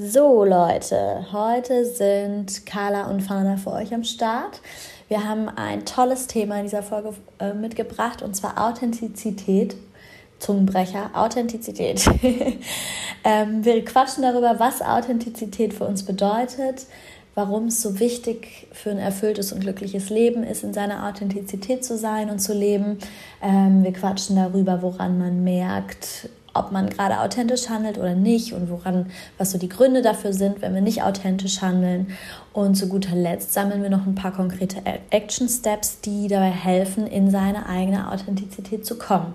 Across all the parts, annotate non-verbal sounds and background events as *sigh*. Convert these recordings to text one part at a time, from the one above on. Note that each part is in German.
So Leute, heute sind Carla und Fana für euch am Start. Wir haben ein tolles Thema in dieser Folge äh, mitgebracht und zwar Authentizität. Zungenbrecher, Authentizität. *laughs* ähm, wir quatschen darüber, was Authentizität für uns bedeutet, warum es so wichtig für ein erfülltes und glückliches Leben ist, in seiner Authentizität zu sein und zu leben. Ähm, wir quatschen darüber, woran man merkt, ob man gerade authentisch handelt oder nicht und woran, was so die Gründe dafür sind, wenn wir nicht authentisch handeln. Und zu guter Letzt sammeln wir noch ein paar konkrete Action Steps, die dabei helfen, in seine eigene Authentizität zu kommen.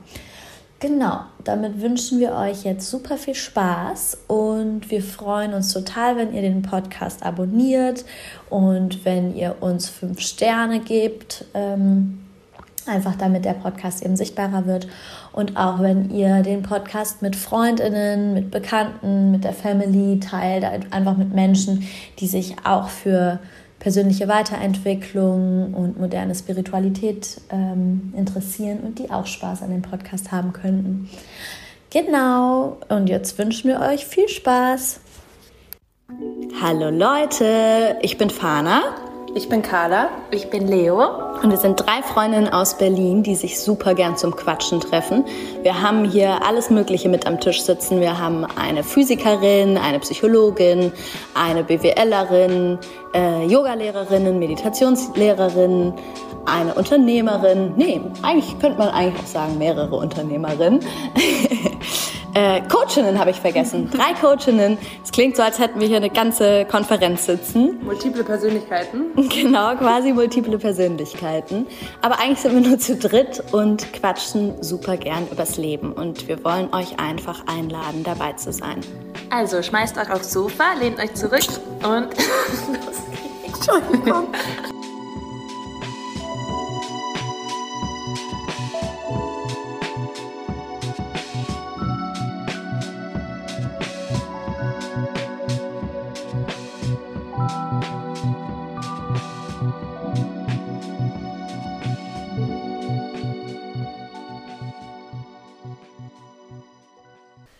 Genau, damit wünschen wir euch jetzt super viel Spaß und wir freuen uns total, wenn ihr den Podcast abonniert und wenn ihr uns fünf Sterne gebt. Ähm, einfach damit der Podcast eben sichtbarer wird. Und auch wenn ihr den Podcast mit Freundinnen, mit Bekannten, mit der Family teilt, einfach mit Menschen, die sich auch für persönliche Weiterentwicklung und moderne Spiritualität ähm, interessieren und die auch Spaß an dem Podcast haben könnten. Genau, und jetzt wünschen wir euch viel Spaß. Hallo Leute, ich bin Fana ich bin Carla. Ich bin Leo. Und wir sind drei Freundinnen aus Berlin, die sich super gern zum Quatschen treffen. Wir haben hier alles Mögliche mit am Tisch sitzen. Wir haben eine Physikerin, eine Psychologin, eine BWLerin, äh, Yogalehrerinnen, Meditationslehrerinnen, eine Unternehmerin. Nee, eigentlich könnte man eigentlich auch sagen mehrere Unternehmerinnen. *laughs* Äh, Coachinnen habe ich vergessen. *laughs* Drei Coachinnen. Es klingt so, als hätten wir hier eine ganze Konferenz sitzen. Multiple Persönlichkeiten. *laughs* Genau, quasi multiple Persönlichkeiten. Aber eigentlich sind wir nur zu dritt und quatschen super gern übers Leben. Und wir wollen euch einfach einladen, dabei zu sein. Also schmeißt euch aufs Sofa, lehnt euch zurück und *laughs* Entschuldigung.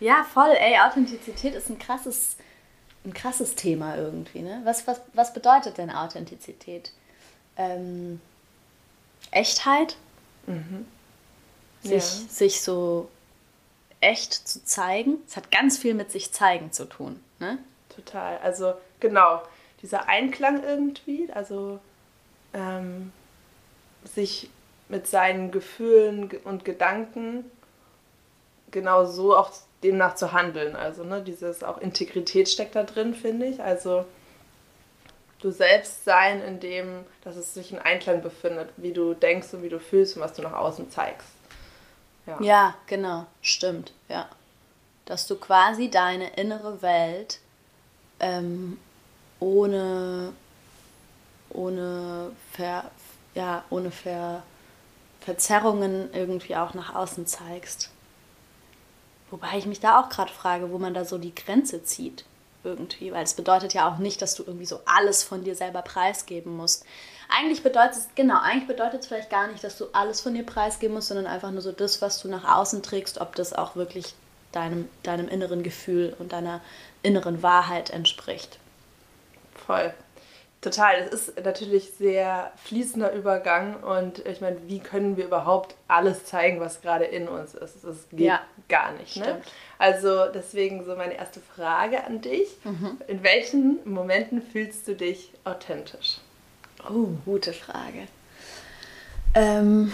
Ja, voll, ey, Authentizität ist ein krasses, ein krasses Thema irgendwie, ne? Was, was, was bedeutet denn Authentizität? Ähm, Echtheit? Mhm. Sich, ja. sich so echt zu zeigen. Es hat ganz viel mit sich zeigen zu tun, ne? Total. Also, genau, dieser Einklang irgendwie, also ähm, sich mit seinen Gefühlen und Gedanken genau so auch demnach zu handeln. Also ne, dieses auch Integrität steckt da drin, finde ich. Also du selbst sein, in dem, dass es sich in Einklang befindet, wie du denkst und wie du fühlst und was du nach außen zeigst. Ja, ja genau, stimmt, ja. Dass du quasi deine innere Welt ähm, ohne, ohne, Ver, ja, ohne Ver, Verzerrungen irgendwie auch nach außen zeigst. Wobei ich mich da auch gerade frage, wo man da so die Grenze zieht irgendwie, weil es bedeutet ja auch nicht, dass du irgendwie so alles von dir selber preisgeben musst. Eigentlich bedeutet es, genau, eigentlich bedeutet es vielleicht gar nicht, dass du alles von dir preisgeben musst, sondern einfach nur so das, was du nach außen trägst, ob das auch wirklich deinem, deinem inneren Gefühl und deiner inneren Wahrheit entspricht. Voll. Total, es ist natürlich sehr fließender Übergang und ich meine, wie können wir überhaupt alles zeigen, was gerade in uns ist? Das geht ja, gar nicht. Ne? Also deswegen so meine erste Frage an dich. Mhm. In welchen Momenten fühlst du dich authentisch? Oh, gute Frage. Ähm,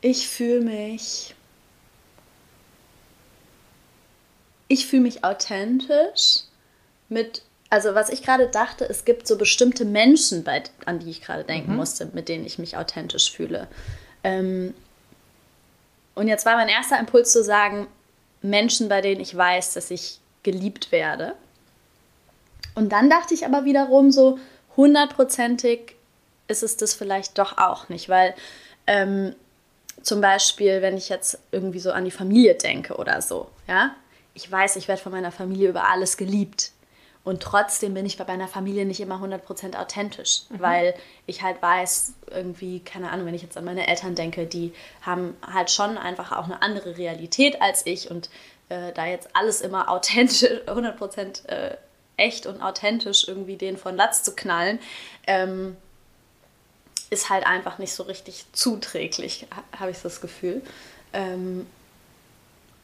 ich fühle mich. Ich fühle mich authentisch mit also was ich gerade dachte, es gibt so bestimmte Menschen, bei, an die ich gerade denken mhm. musste, mit denen ich mich authentisch fühle. Ähm, und jetzt war mein erster Impuls zu sagen, Menschen, bei denen ich weiß, dass ich geliebt werde. Und dann dachte ich aber wiederum so, hundertprozentig ist es das vielleicht doch auch nicht, weil ähm, zum Beispiel, wenn ich jetzt irgendwie so an die Familie denke oder so, ja, ich weiß, ich werde von meiner Familie über alles geliebt. Und trotzdem bin ich bei meiner Familie nicht immer 100% authentisch, mhm. weil ich halt weiß, irgendwie, keine Ahnung, wenn ich jetzt an meine Eltern denke, die haben halt schon einfach auch eine andere Realität als ich und äh, da jetzt alles immer authentisch, *laughs* 100% äh, echt und authentisch irgendwie den von Latz zu knallen, ähm, ist halt einfach nicht so richtig zuträglich, habe ich das Gefühl. Ähm,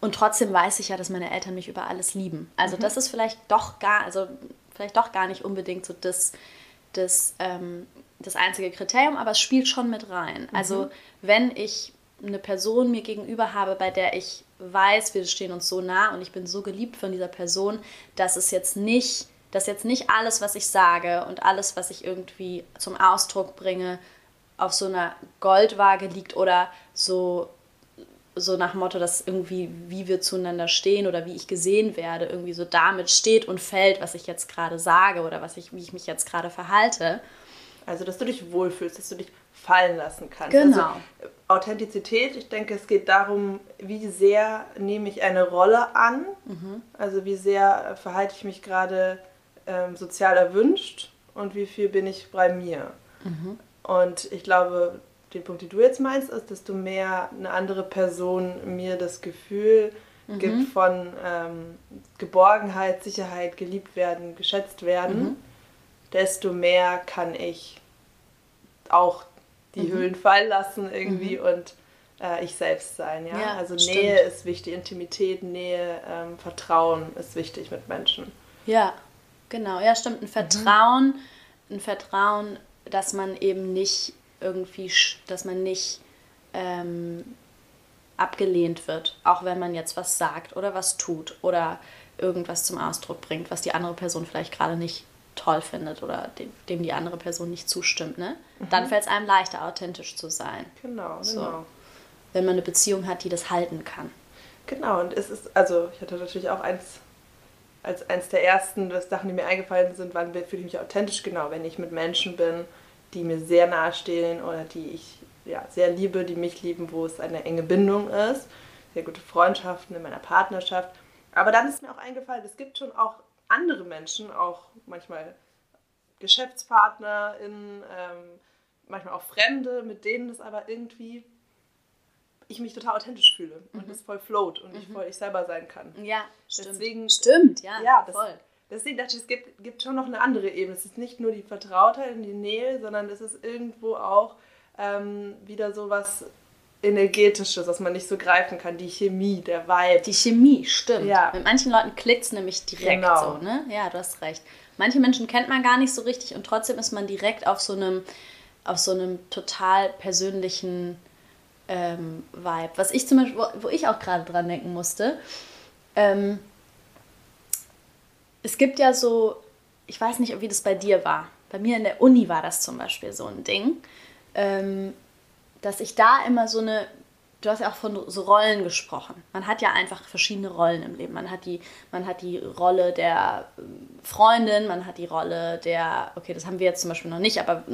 und trotzdem weiß ich ja, dass meine Eltern mich über alles lieben. Also mhm. das ist vielleicht doch gar, also vielleicht doch gar nicht unbedingt so das, das, ähm, das einzige Kriterium, aber es spielt schon mit rein. Mhm. Also wenn ich eine Person mir gegenüber habe, bei der ich weiß, wir stehen uns so nah und ich bin so geliebt von dieser Person, dass es jetzt nicht, dass jetzt nicht alles, was ich sage und alles, was ich irgendwie zum Ausdruck bringe, auf so einer Goldwaage liegt oder so so nach dem Motto, dass irgendwie, wie wir zueinander stehen oder wie ich gesehen werde, irgendwie so damit steht und fällt, was ich jetzt gerade sage oder was ich, wie ich mich jetzt gerade verhalte. Also, dass du dich wohlfühlst, dass du dich fallen lassen kannst. Genau. Also, Authentizität, ich denke, es geht darum, wie sehr nehme ich eine Rolle an, mhm. also wie sehr verhalte ich mich gerade ähm, sozial erwünscht und wie viel bin ich bei mir. Mhm. Und ich glaube, den Punkt, den du jetzt meinst, ist, dass du mehr eine andere Person mir das Gefühl mhm. gibt von ähm, Geborgenheit, Sicherheit, geliebt werden, geschätzt werden, mhm. desto mehr kann ich auch die mhm. Hüllen fallen lassen irgendwie mhm. und äh, ich selbst sein. Ja? ja also stimmt. Nähe ist wichtig, Intimität, Nähe, ähm, Vertrauen ist wichtig mit Menschen. Ja, genau. Ja, stimmt. Ein mhm. Vertrauen, ein Vertrauen, dass man eben nicht irgendwie, dass man nicht ähm, abgelehnt wird, auch wenn man jetzt was sagt oder was tut oder irgendwas zum Ausdruck bringt, was die andere Person vielleicht gerade nicht toll findet oder dem, dem die andere Person nicht zustimmt, ne? Mhm. Dann fällt es einem leichter, authentisch zu sein. Genau, so. genau. Wenn man eine Beziehung hat, die das halten kann. Genau, und es ist, also ich hatte natürlich auch eins, als eins der ersten Sachen, die mir eingefallen sind, wann fühle ich mich authentisch, genau, wenn ich mit Menschen bin, die mir sehr nahe stehen oder die ich ja, sehr liebe, die mich lieben, wo es eine enge Bindung ist, sehr gute Freundschaften in meiner Partnerschaft. Aber dann ist mir auch eingefallen, es gibt schon auch andere Menschen, auch manchmal GeschäftspartnerInnen, ähm, manchmal auch Fremde, mit denen es aber irgendwie ich mich total authentisch fühle und mhm. es voll float und mhm. ich voll ich selber sein kann. Ja, stimmt. Deswegen, stimmt, ja, ja das, voll. Deswegen dachte ich, es gibt, gibt schon noch eine andere Ebene. Es ist nicht nur die Vertrautheit und die Nähe, sondern es ist irgendwo auch ähm, wieder so was Energetisches, was man nicht so greifen kann. Die Chemie, der Vibe. Die Chemie, stimmt. Ja. Mit manchen Leuten klickt es nämlich direkt genau. so, ne? Ja, du hast recht. Manche Menschen kennt man gar nicht so richtig und trotzdem ist man direkt auf so einem, auf so einem total persönlichen ähm, Vibe. Was ich zum Beispiel, wo, wo ich auch gerade dran denken musste, ähm, es gibt ja so, ich weiß nicht, wie das bei dir war. Bei mir in der Uni war das zum Beispiel so ein Ding. Ähm, dass ich da immer so eine, du hast ja auch von so Rollen gesprochen. Man hat ja einfach verschiedene Rollen im Leben. Man hat die, man hat die Rolle der ähm, Freundin, man hat die Rolle der, okay, das haben wir jetzt zum Beispiel noch nicht, aber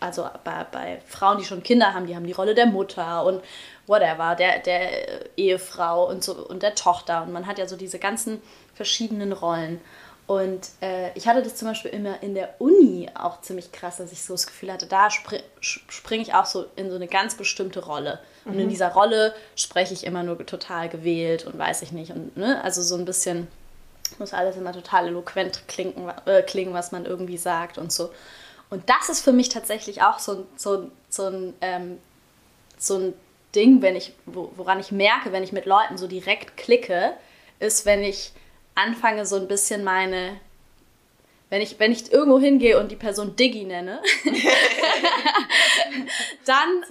also bei, bei Frauen, die schon Kinder haben, die haben die Rolle der Mutter und whatever, der, der Ehefrau und so und der Tochter. Und man hat ja so diese ganzen verschiedenen Rollen. Und äh, ich hatte das zum Beispiel immer in der Uni auch ziemlich krass, dass ich so das Gefühl hatte, da spring, springe ich auch so in so eine ganz bestimmte Rolle. Und in mhm. dieser Rolle spreche ich immer nur total gewählt und weiß ich nicht. Und ne, also so ein bisschen muss alles immer total eloquent klingen, äh, klingen, was man irgendwie sagt und so. Und das ist für mich tatsächlich auch so, so, so, ein, ähm, so ein Ding, wenn ich, woran ich merke, wenn ich mit Leuten so direkt klicke, ist, wenn ich anfange so ein bisschen meine, wenn ich, wenn ich irgendwo hingehe und die Person Diggy nenne, *laughs* dann,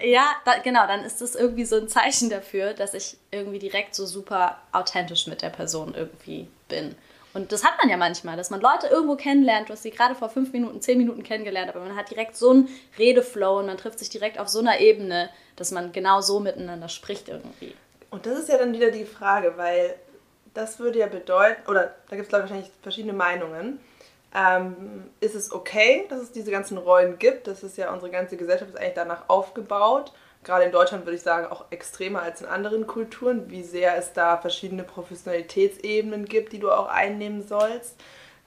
ja, da, genau, dann ist das irgendwie so ein Zeichen dafür, dass ich irgendwie direkt so super authentisch mit der Person irgendwie bin. Und das hat man ja manchmal, dass man Leute irgendwo kennenlernt. Du hast sie gerade vor fünf Minuten, zehn Minuten kennengelernt, aber man hat direkt so einen Redeflow und man trifft sich direkt auf so einer Ebene, dass man genau so miteinander spricht irgendwie. Und das ist ja dann wieder die Frage, weil das würde ja bedeuten, oder da gibt es wahrscheinlich verschiedene Meinungen. Ähm, ist es okay, dass es diese ganzen Rollen gibt? Das ist ja unsere ganze Gesellschaft ist eigentlich danach aufgebaut. Gerade in Deutschland würde ich sagen auch extremer als in anderen Kulturen, wie sehr es da verschiedene Professionalitätsebenen gibt, die du auch einnehmen sollst.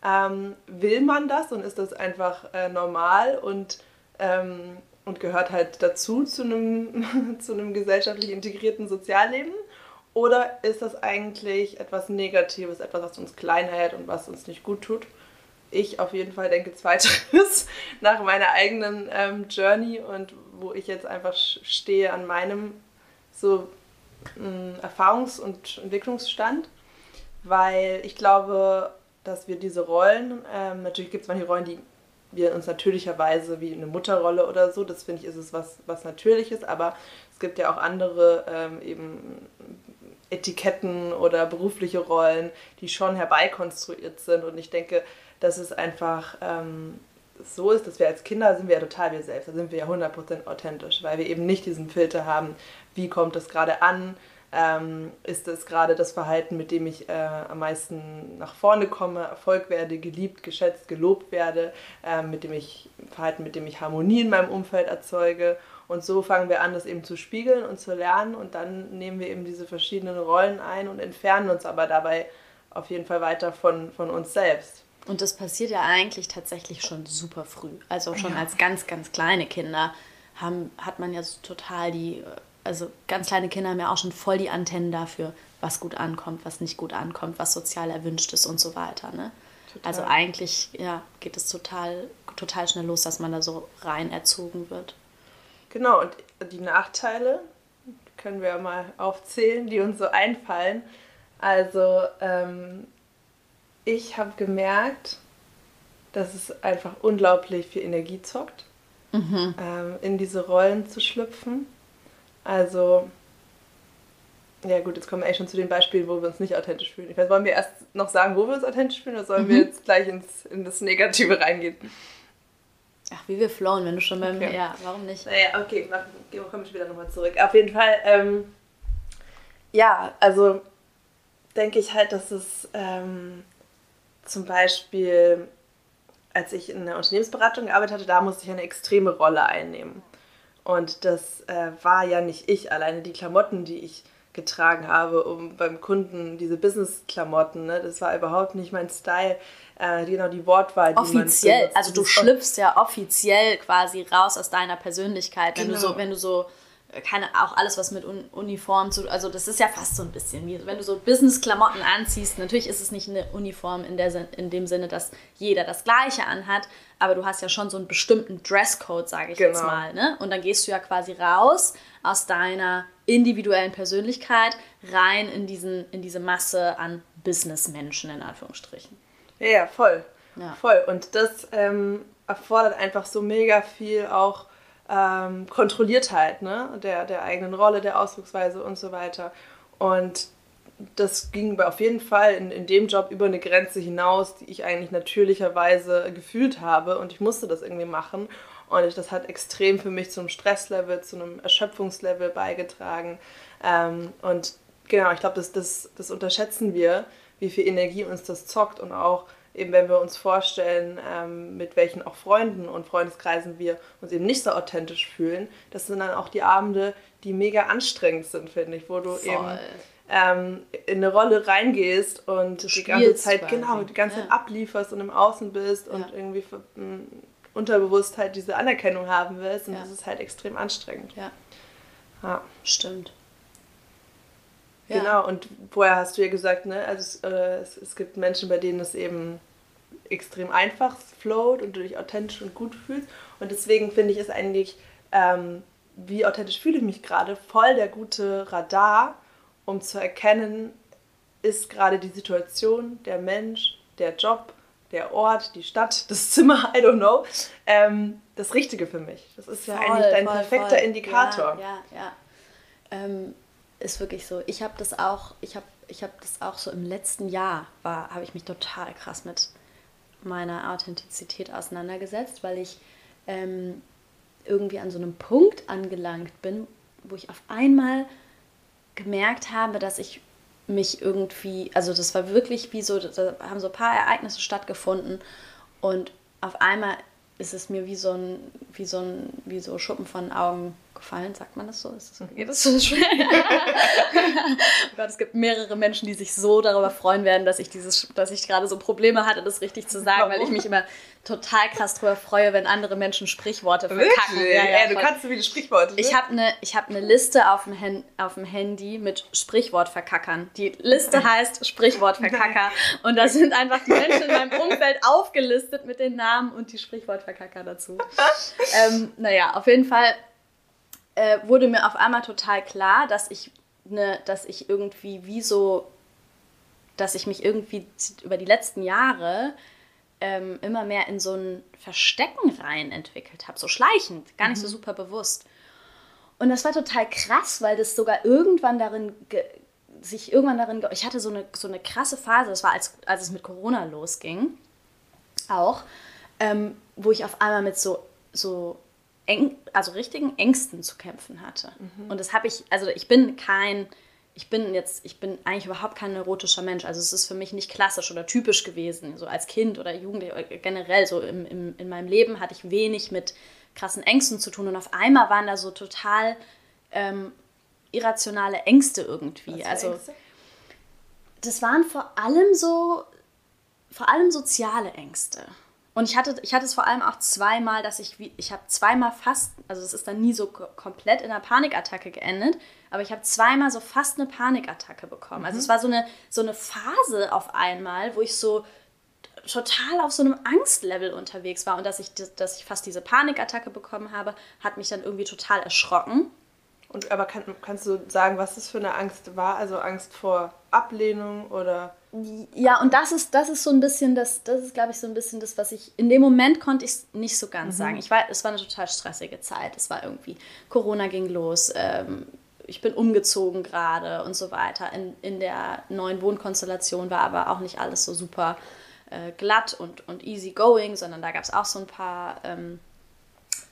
Ähm, will man das und ist das einfach äh, normal und, ähm, und gehört halt dazu zu einem, *laughs* zu einem gesellschaftlich integrierten Sozialleben? Oder ist das eigentlich etwas Negatives, etwas, was uns klein hält und was uns nicht gut tut? Ich auf jeden Fall denke zweiteres *laughs* nach meiner eigenen ähm, Journey und wo ich jetzt einfach stehe an meinem so äh, Erfahrungs- und Entwicklungsstand, weil ich glaube, dass wir diese Rollen, ähm, natürlich gibt es manche Rollen, die wir uns natürlicherweise wie eine Mutterrolle oder so, das finde ich ist es was, was Natürliches, aber es gibt ja auch andere ähm, eben Etiketten oder berufliche Rollen, die schon herbeikonstruiert sind. Und ich denke, dass es einfach ähm, so ist, dass wir als Kinder sind wir ja total wir selbst, da sind wir ja 100% authentisch, weil wir eben nicht diesen Filter haben, wie kommt es gerade an, ähm, ist es gerade das Verhalten, mit dem ich äh, am meisten nach vorne komme, Erfolg werde, geliebt, geschätzt, gelobt werde, äh, mit dem ich Verhalten, mit dem ich Harmonie in meinem Umfeld erzeuge. Und so fangen wir an, das eben zu spiegeln und zu lernen und dann nehmen wir eben diese verschiedenen Rollen ein und entfernen uns aber dabei auf jeden Fall weiter von, von uns selbst. Und das passiert ja eigentlich tatsächlich schon super früh. Also schon ja. als ganz, ganz kleine Kinder haben, hat man ja so total die also ganz kleine Kinder haben ja auch schon voll die Antennen dafür, was gut ankommt, was nicht gut ankommt, was sozial erwünscht ist und so weiter. Ne? Also eigentlich ja, geht es total, total schnell los, dass man da so rein erzogen wird. Genau, und die Nachteile können wir mal aufzählen, die uns so einfallen. Also ähm, ich habe gemerkt, dass es einfach unglaublich viel Energie zockt, mhm. ähm, in diese Rollen zu schlüpfen. Also, ja gut, jetzt kommen wir eigentlich schon zu den Beispielen, wo wir uns nicht authentisch fühlen. Ich weiß, wollen wir erst noch sagen, wo wir uns authentisch fühlen, oder sollen mhm. wir jetzt gleich ins, in das Negative reingehen? Ach, wie wir flowen, wenn du schon beim... Okay. Ja, warum nicht? Naja, okay, nach, komme ich wieder nochmal zurück. Auf jeden Fall, ähm, ja, also denke ich halt, dass es ähm, zum Beispiel, als ich in der Unternehmensberatung gearbeitet hatte, da musste ich eine extreme Rolle einnehmen. Und das äh, war ja nicht ich alleine. Die Klamotten, die ich getragen habe, um beim Kunden diese Business-Klamotten, ne, das war überhaupt nicht mein Style. Äh, genau die Wortwahl. Die offiziell, also du schlüpfst ja offiziell quasi raus aus deiner Persönlichkeit, wenn genau. du so, wenn du so keine, auch alles, was mit Uniform zu, also das ist ja fast so ein bisschen wie, wenn du so Business-Klamotten anziehst, natürlich ist es nicht eine Uniform in, der, in dem Sinne, dass jeder das Gleiche anhat, aber du hast ja schon so einen bestimmten Dresscode, sage ich genau. jetzt mal, ne? Und dann gehst du ja quasi raus aus deiner individuellen Persönlichkeit rein in, diesen, in diese Masse an Businessmenschen, in Anführungsstrichen. Ja, voll. Ja. Voll. Und das ähm, erfordert einfach so mega viel auch ähm, Kontrolliertheit ne? der, der eigenen Rolle, der Ausdrucksweise und so weiter. Und das ging auf jeden Fall in, in dem Job über eine Grenze hinaus, die ich eigentlich natürlicherweise gefühlt habe und ich musste das irgendwie machen. Und ich, das hat extrem für mich zum Stresslevel, zu einem Erschöpfungslevel beigetragen. Ähm, und genau, ich glaube, das, das, das unterschätzen wir, wie viel Energie uns das zockt und auch eben wenn wir uns vorstellen, ähm, mit welchen auch Freunden und Freundeskreisen wir uns eben nicht so authentisch fühlen, das sind dann auch die Abende, die mega anstrengend sind, finde ich, wo du Voll. eben ähm, in eine Rolle reingehst und die ganze Zeit, quasi. genau, die ganze ja. Zeit ablieferst und im Außen bist ja. und irgendwie für, m, Unterbewusstheit diese Anerkennung haben willst und ja. das ist halt extrem anstrengend. Ja. ja. Stimmt. Genau, und vorher hast du ja gesagt, ne, also es, äh, es, es, gibt Menschen, bei denen es eben extrem einfach float und du dich authentisch und gut fühlst. Und deswegen finde ich es eigentlich, ähm, wie authentisch fühle ich mich gerade, voll der gute Radar, um zu erkennen, ist gerade die Situation, der Mensch, der Job, der Ort, die Stadt, das Zimmer, *laughs* I don't know, ähm, das Richtige für mich. Das ist ja voll, eigentlich dein voll, perfekter voll. Indikator. Ja, ja, ja. Ähm, ist wirklich so. Ich habe das auch, ich habe ich hab das auch so im letzten Jahr, war, habe ich mich total krass mit meiner Authentizität auseinandergesetzt, weil ich ähm, irgendwie an so einem Punkt angelangt bin, wo ich auf einmal gemerkt habe, dass ich mich irgendwie, also das war wirklich wie so, da haben so ein paar Ereignisse stattgefunden und auf einmal ist es mir wie so ein, wie so ein, wie so Schuppen von Augen aufgefallen, sagt man das so? Ist das, geht das so schwer? oh Gott, es gibt mehrere Menschen, die sich so darüber freuen werden, dass ich dieses, dass ich gerade so Probleme hatte, das richtig zu sagen, Warum? weil ich mich immer total krass darüber freue, wenn andere Menschen Sprichworte verkacken. Wirklich? Ja, ja, Ey, du kannst so viele Sprichworte. Ne? Ich habe eine hab ne Liste auf dem, Hen auf dem Handy mit Sprichwortverkackern. Die Liste *laughs* heißt Sprichwortverkacker und da sind einfach die Menschen in meinem Umfeld aufgelistet mit den Namen und die Sprichwortverkacker dazu. *laughs* ähm, naja, auf jeden Fall äh, wurde mir auf einmal total klar, dass ich, ne, dass ich irgendwie wie so, dass ich mich irgendwie über die letzten Jahre ähm, immer mehr in so ein Verstecken rein entwickelt habe, so schleichend, gar nicht mhm. so super bewusst. Und das war total krass, weil das sogar irgendwann darin sich irgendwann darin, ich hatte so eine, so eine krasse Phase, das war als, als es mit Corona losging, auch, ähm, wo ich auf einmal mit so, so eng, also richtigen Ängsten zu kämpfen hatte. Mhm. Und das habe ich, also ich bin kein, ich bin jetzt, ich bin eigentlich überhaupt kein neurotischer Mensch. Also es ist für mich nicht klassisch oder typisch gewesen, so als Kind oder Jugendlich oder generell so im, im, in meinem Leben hatte ich wenig mit krassen Ängsten zu tun und auf einmal waren da so total ähm, irrationale Ängste irgendwie. also Ängste? das waren vor allem so, vor allem soziale Ängste. Und ich hatte, ich hatte es vor allem auch zweimal, dass ich, ich habe zweimal fast, also es ist dann nie so komplett in einer Panikattacke geendet, aber ich habe zweimal so fast eine Panikattacke bekommen. Also mhm. Also es war so eine, so eine Phase auf einmal, wo ich so total auf so einem Angstlevel unterwegs war und dass ich, dass ich fast diese Panikattacke bekommen habe, hat mich dann irgendwie total erschrocken. Und aber kann, kannst du sagen, was das für eine Angst war? Also Angst vor Ablehnung oder ja, und das ist, das ist so ein bisschen das, das ist, glaube ich, so ein bisschen das, was ich, in dem Moment konnte ich es nicht so ganz mhm. sagen. Ich war, es war eine total stressige Zeit. Es war irgendwie, Corona ging los, ähm, ich bin umgezogen gerade und so weiter. In, in der neuen Wohnkonstellation war aber auch nicht alles so super äh, glatt und, und easy going, sondern da gab es auch so ein paar ähm,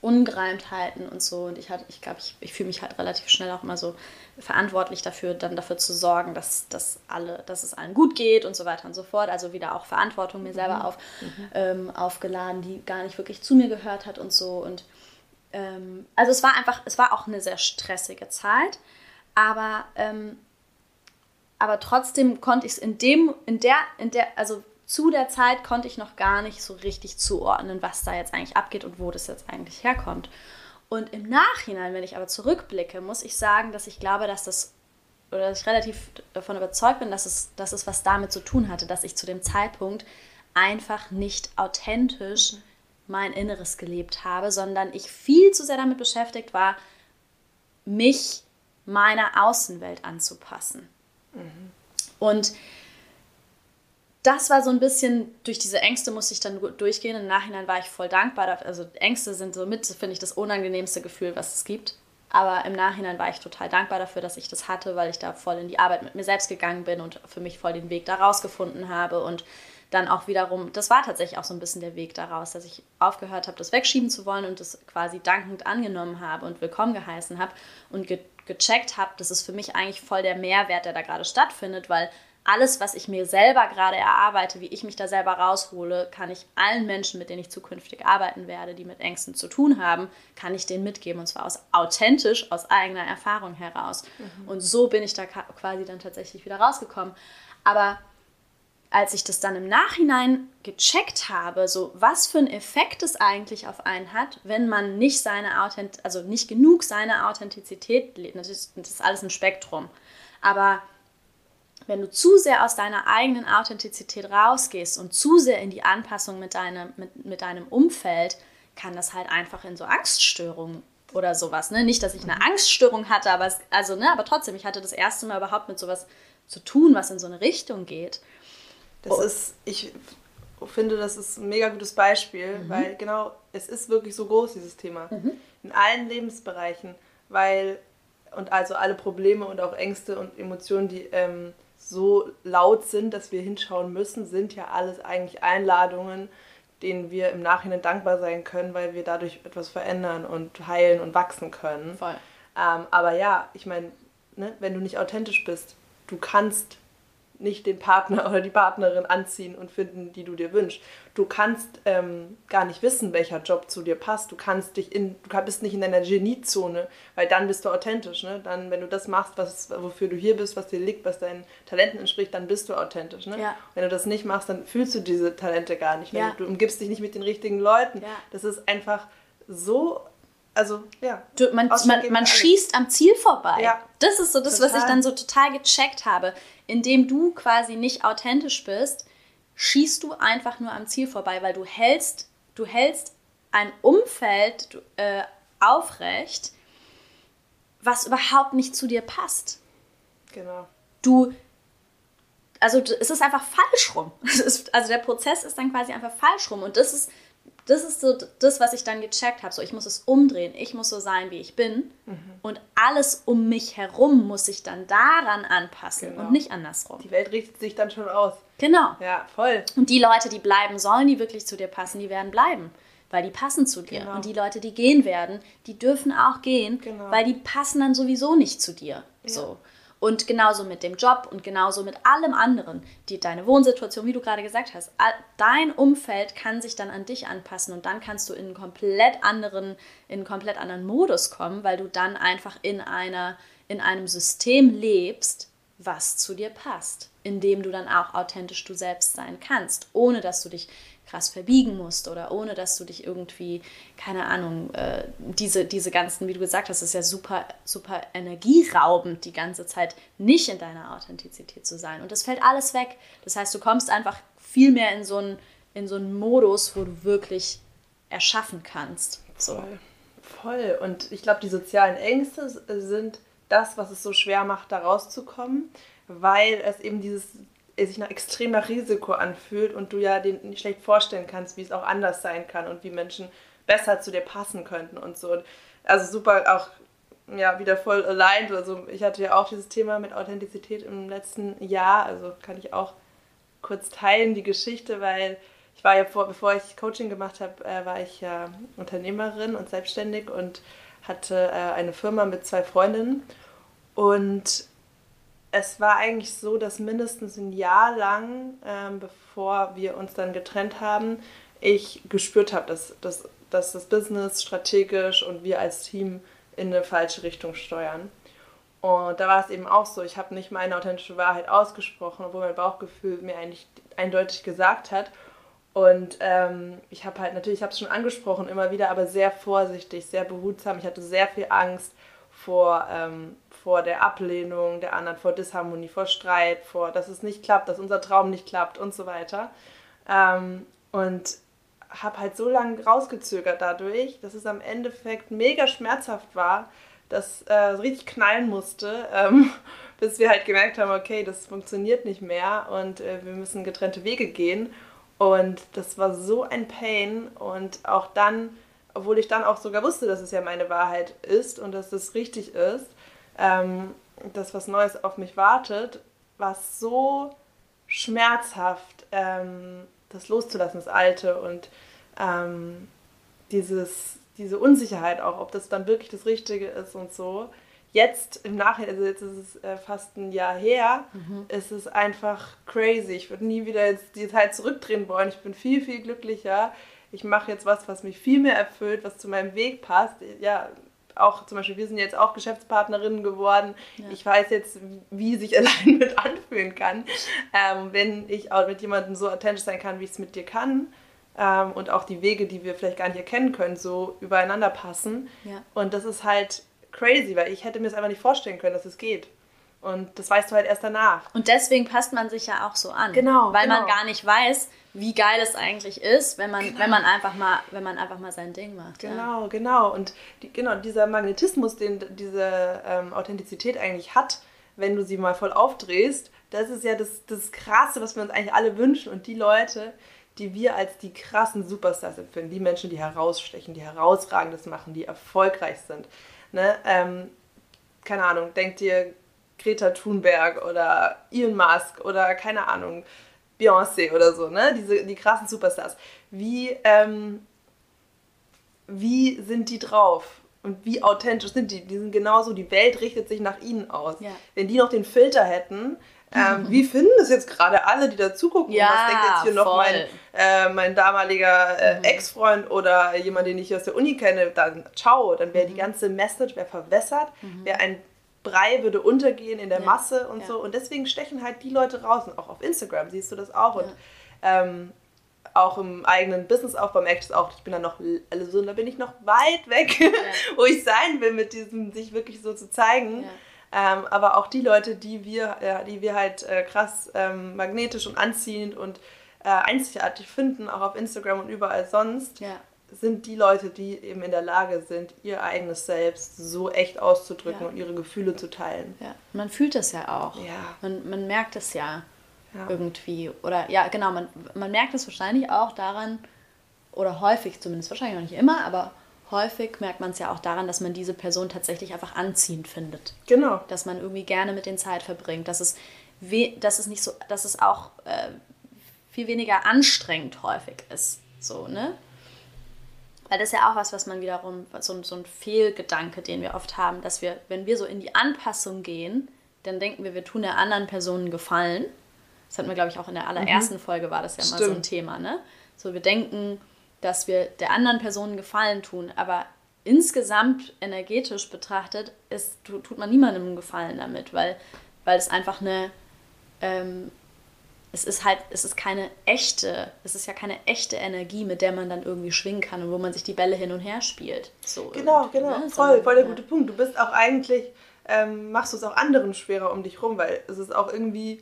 Ungereimtheiten und so. Und ich hatte, ich glaube, ich, ich fühle mich halt relativ schnell auch immer so verantwortlich dafür, dann dafür zu sorgen, dass, dass, alle, dass es allen gut geht und so weiter und so fort. Also wieder auch Verantwortung mir selber mhm. auf, mhm. Ähm, aufgeladen, die gar nicht wirklich zu mir gehört hat und so. Und ähm, also es war einfach, es war auch eine sehr stressige Zeit, aber, ähm, aber trotzdem konnte ich es in dem, in der, in der, also zu der Zeit konnte ich noch gar nicht so richtig zuordnen, was da jetzt eigentlich abgeht und wo das jetzt eigentlich herkommt. Und im Nachhinein, wenn ich aber zurückblicke, muss ich sagen, dass ich glaube, dass das, oder dass ich relativ davon überzeugt bin, dass es, dass es was damit zu tun hatte, dass ich zu dem Zeitpunkt einfach nicht authentisch mhm. mein Inneres gelebt habe, sondern ich viel zu sehr damit beschäftigt war, mich meiner Außenwelt anzupassen. Mhm. Und das war so ein bisschen, durch diese Ängste musste ich dann durchgehen. Im Nachhinein war ich voll dankbar. Also Ängste sind so mit, finde ich, das unangenehmste Gefühl, was es gibt. Aber im Nachhinein war ich total dankbar dafür, dass ich das hatte, weil ich da voll in die Arbeit mit mir selbst gegangen bin und für mich voll den Weg da rausgefunden habe. Und dann auch wiederum, das war tatsächlich auch so ein bisschen der Weg daraus, dass ich aufgehört habe, das wegschieben zu wollen und das quasi dankend angenommen habe und willkommen geheißen habe und ge gecheckt habe, das ist für mich eigentlich voll der Mehrwert, der da gerade stattfindet, weil alles, was ich mir selber gerade erarbeite, wie ich mich da selber raushole, kann ich allen Menschen, mit denen ich zukünftig arbeiten werde, die mit Ängsten zu tun haben, kann ich denen mitgeben. Und zwar aus authentisch, aus eigener Erfahrung heraus. Mhm. Und so bin ich da quasi dann tatsächlich wieder rausgekommen. Aber als ich das dann im Nachhinein gecheckt habe, so was für einen Effekt es eigentlich auf einen hat, wenn man nicht seine Authent also nicht genug seine Authentizität lebt. Das ist, das ist alles ein Spektrum. Aber wenn du zu sehr aus deiner eigenen Authentizität rausgehst und zu sehr in die Anpassung mit deinem, mit, mit deinem Umfeld, kann das halt einfach in so Angststörungen oder sowas. Ne? Nicht, dass ich eine mhm. Angststörung hatte, aber, es, also, ne, aber trotzdem, ich hatte das erste Mal überhaupt mit sowas zu tun, was in so eine Richtung geht. Das oh. ist, ich finde, das ist ein mega gutes Beispiel, mhm. weil genau, es ist wirklich so groß, dieses Thema. Mhm. In allen Lebensbereichen, weil, und also alle Probleme und auch Ängste und Emotionen, die ähm, so laut sind, dass wir hinschauen müssen, sind ja alles eigentlich Einladungen, denen wir im Nachhinein dankbar sein können, weil wir dadurch etwas verändern und heilen und wachsen können. Voll. Ähm, aber ja, ich meine, ne, wenn du nicht authentisch bist, du kannst nicht den Partner *laughs* oder die Partnerin anziehen und finden, die du dir wünschst. Du kannst ähm, gar nicht wissen, welcher Job zu dir passt. Du kannst dich in, du bist nicht in deiner Geniezone, weil dann bist du authentisch. Ne? Dann, wenn du das machst, was, wofür du hier bist, was dir liegt, was deinen Talenten entspricht, dann bist du authentisch. Ne? Ja. Wenn du das nicht machst, dann fühlst du diese Talente gar nicht. Ja. Du umgibst dich nicht mit den richtigen Leuten. Ja. Das ist einfach so also, ja. Du, man man, man schießt am Ziel vorbei. Ja. Das ist so das, total. was ich dann so total gecheckt habe. Indem du quasi nicht authentisch bist, schießt du einfach nur am Ziel vorbei, weil du hältst, du hältst ein Umfeld äh, aufrecht, was überhaupt nicht zu dir passt. Genau. Du, also es ist einfach falsch rum. *laughs* Ist, also der Prozess ist dann quasi einfach falsch rum. Und das ist das ist so das, was ich dann gecheckt habe. So, ich muss es umdrehen. Ich muss so sein, wie ich bin. Mhm. Und alles um mich herum muss sich dann daran anpassen genau. und nicht andersrum. Die Welt richtet sich dann schon aus. Genau. Ja, voll. Und die Leute, die bleiben sollen, die wirklich zu dir passen, die werden bleiben. Weil die passen zu dir. Genau. Und die Leute, die gehen werden, die dürfen auch gehen, genau. weil die passen dann sowieso nicht zu dir. Ja. So. Und genauso mit dem Job und genauso mit allem anderen. Die, deine Wohnsituation, wie du gerade gesagt hast, dein Umfeld kann sich dann an dich anpassen und dann kannst du in einen komplett anderen, in einen komplett anderen Modus kommen, weil du dann einfach in, einer, in einem System lebst, was zu dir passt, in dem du dann auch authentisch du selbst sein kannst, ohne dass du dich krass verbiegen musst oder ohne dass du dich irgendwie, keine Ahnung, äh, diese, diese ganzen, wie du gesagt hast, ist ja super, super energieraubend, die ganze Zeit nicht in deiner Authentizität zu sein. Und das fällt alles weg. Das heißt, du kommst einfach viel mehr in so einen, in so einen Modus, wo du wirklich erschaffen kannst. So. Voll. Voll. Und ich glaube, die sozialen Ängste sind das, was es so schwer macht, da rauszukommen, weil es eben dieses sich nach extremer Risiko anfühlt und du ja den nicht schlecht vorstellen kannst, wie es auch anders sein kann und wie Menschen besser zu dir passen könnten und so. Also super auch ja, wieder voll aligned. Also ich hatte ja auch dieses Thema mit Authentizität im letzten Jahr, also kann ich auch kurz teilen, die Geschichte, weil ich war ja vor, bevor ich Coaching gemacht habe, äh, war ich ja Unternehmerin und selbstständig und hatte äh, eine Firma mit zwei Freundinnen und es war eigentlich so, dass mindestens ein Jahr lang, ähm, bevor wir uns dann getrennt haben, ich gespürt habe, dass, dass, dass das Business strategisch und wir als Team in eine falsche Richtung steuern. Und da war es eben auch so, ich habe nicht meine authentische Wahrheit ausgesprochen, obwohl mein Bauchgefühl mir eigentlich eindeutig gesagt hat. Und ähm, ich habe halt natürlich, ich habe es schon angesprochen immer wieder, aber sehr vorsichtig, sehr behutsam. Ich hatte sehr viel Angst vor ähm, vor der Ablehnung der anderen, vor Disharmonie, vor Streit, vor, dass es nicht klappt, dass unser Traum nicht klappt und so weiter. Ähm, und habe halt so lange rausgezögert dadurch, dass es am Endeffekt mega schmerzhaft war, dass äh, richtig knallen musste, ähm, *laughs* bis wir halt gemerkt haben, okay, das funktioniert nicht mehr und äh, wir müssen getrennte Wege gehen. Und das war so ein Pain und auch dann, obwohl ich dann auch sogar wusste, dass es ja meine Wahrheit ist und dass es richtig ist, ähm, dass was Neues auf mich wartet, war es so schmerzhaft, ähm, das loszulassen, das Alte und ähm, dieses, diese Unsicherheit auch, ob das dann wirklich das Richtige ist und so. Jetzt im Nachhinein, also jetzt ist es äh, fast ein Jahr her, mhm. ist es einfach crazy. Ich würde nie wieder jetzt die Zeit zurückdrehen wollen. Ich bin viel, viel glücklicher. Ich mache jetzt was, was mich viel mehr erfüllt, was zu meinem Weg passt. Ja, auch zum Beispiel, wir sind jetzt auch Geschäftspartnerinnen geworden. Ja. Ich weiß jetzt, wie sich *laughs* allein mit anfühlen kann, ähm, wenn ich auch mit jemandem so authentisch sein kann, wie ich es mit dir kann. Ähm, und auch die Wege, die wir vielleicht gar nicht erkennen können, so übereinander passen. Ja. Und das ist halt crazy, weil ich hätte mir es einfach nicht vorstellen können, dass es geht. Und das weißt du halt erst danach. Und deswegen passt man sich ja auch so an. Genau. Weil genau. man gar nicht weiß, wie geil es eigentlich ist, wenn man, genau. wenn man einfach mal, wenn man einfach mal sein Ding macht. Genau, ja. genau. Und die, genau, dieser Magnetismus, den diese ähm, Authentizität eigentlich hat, wenn du sie mal voll aufdrehst, das ist ja das, das Krasse, was wir uns eigentlich alle wünschen. Und die Leute, die wir als die krassen Superstars empfinden, die Menschen, die herausstechen, die herausragendes machen, die erfolgreich sind. Ne? Ähm, keine Ahnung, denkt dir Greta Thunberg oder Elon Musk oder keine Ahnung, Beyoncé oder so, ne? Diese, die krassen Superstars. Wie, ähm, wie sind die drauf? Und wie authentisch sind die? Die sind genauso, die Welt richtet sich nach ihnen aus. Ja. Wenn die noch den Filter hätten, Ähm, *laughs* wie finden das jetzt gerade alle, die da zugucken? Ja, Was denkt jetzt hier noch voll. mein, äh, mein damaliger äh, Ex-Freund oder jemand, den ich aus der Uni kenne? Dann ciao, dann wäre die ganze Message wäre verwässert, wäre ein Brei würde untergehen in der Ja. Masse und Ja. so. Und deswegen stechen halt die Leute raus. Und auch auf Instagram siehst du das auch. Und ähm, auch im eigenen Businessaufbau merke ich das auch. Ich bin da noch, also da bin ich noch weit weg, *laughs* wo ich sein will, mit diesem sich wirklich so zu zeigen. Ähm, aber auch die Leute, die wir, ja, die wir halt äh, krass ähm, magnetisch und anziehend und äh, einzigartig finden, auch auf Instagram und überall sonst, Ja. Sind die Leute, die eben in der Lage sind, ihr eigenes Selbst so echt auszudrücken Ja. und ihre Gefühle zu teilen. Ja, man fühlt das ja auch. Ja. Man, man merkt es ja, Ja. irgendwie. Oder ja, genau, man, man merkt es wahrscheinlich auch daran, oder häufig zumindest, wahrscheinlich auch nicht immer, aber häufig merkt man es ja auch daran, dass man diese Person tatsächlich einfach anziehend findet. Genau. Dass man irgendwie gerne mit denen Zeit verbringt. Dass es, we dass es nicht so, dass es auch äh, viel weniger anstrengend häufig ist. So, ne? Weil das ist ja auch was, was man wiederum, so, ein- so ein Fehlgedanke, den wir oft haben, dass wir, wenn wir so in die Anpassung gehen, dann denken wir, wir tun der anderen Person Gefallen. Das hatten wir, glaube ich, auch in der allerersten Folge war das ja mal so ein. Thema, ne? So, wir denken, dass wir der anderen Person einen Gefallen tun, aber insgesamt energetisch betrachtet ist, tu- tut man niemandem einen Gefallen damit, weil, weil es einfach eine, ähm, es ist halt, es ist keine echte, es ist ja keine echte Energie, mit der man dann irgendwie schwingen kann und wo man sich die Bälle hin und her spielt. So Genau, genau. ne? Voll, voll der ja. gute Punkt. Du bist auch eigentlich, ähm, machst du es auch anderen schwerer um dich rum, weil es ist auch irgendwie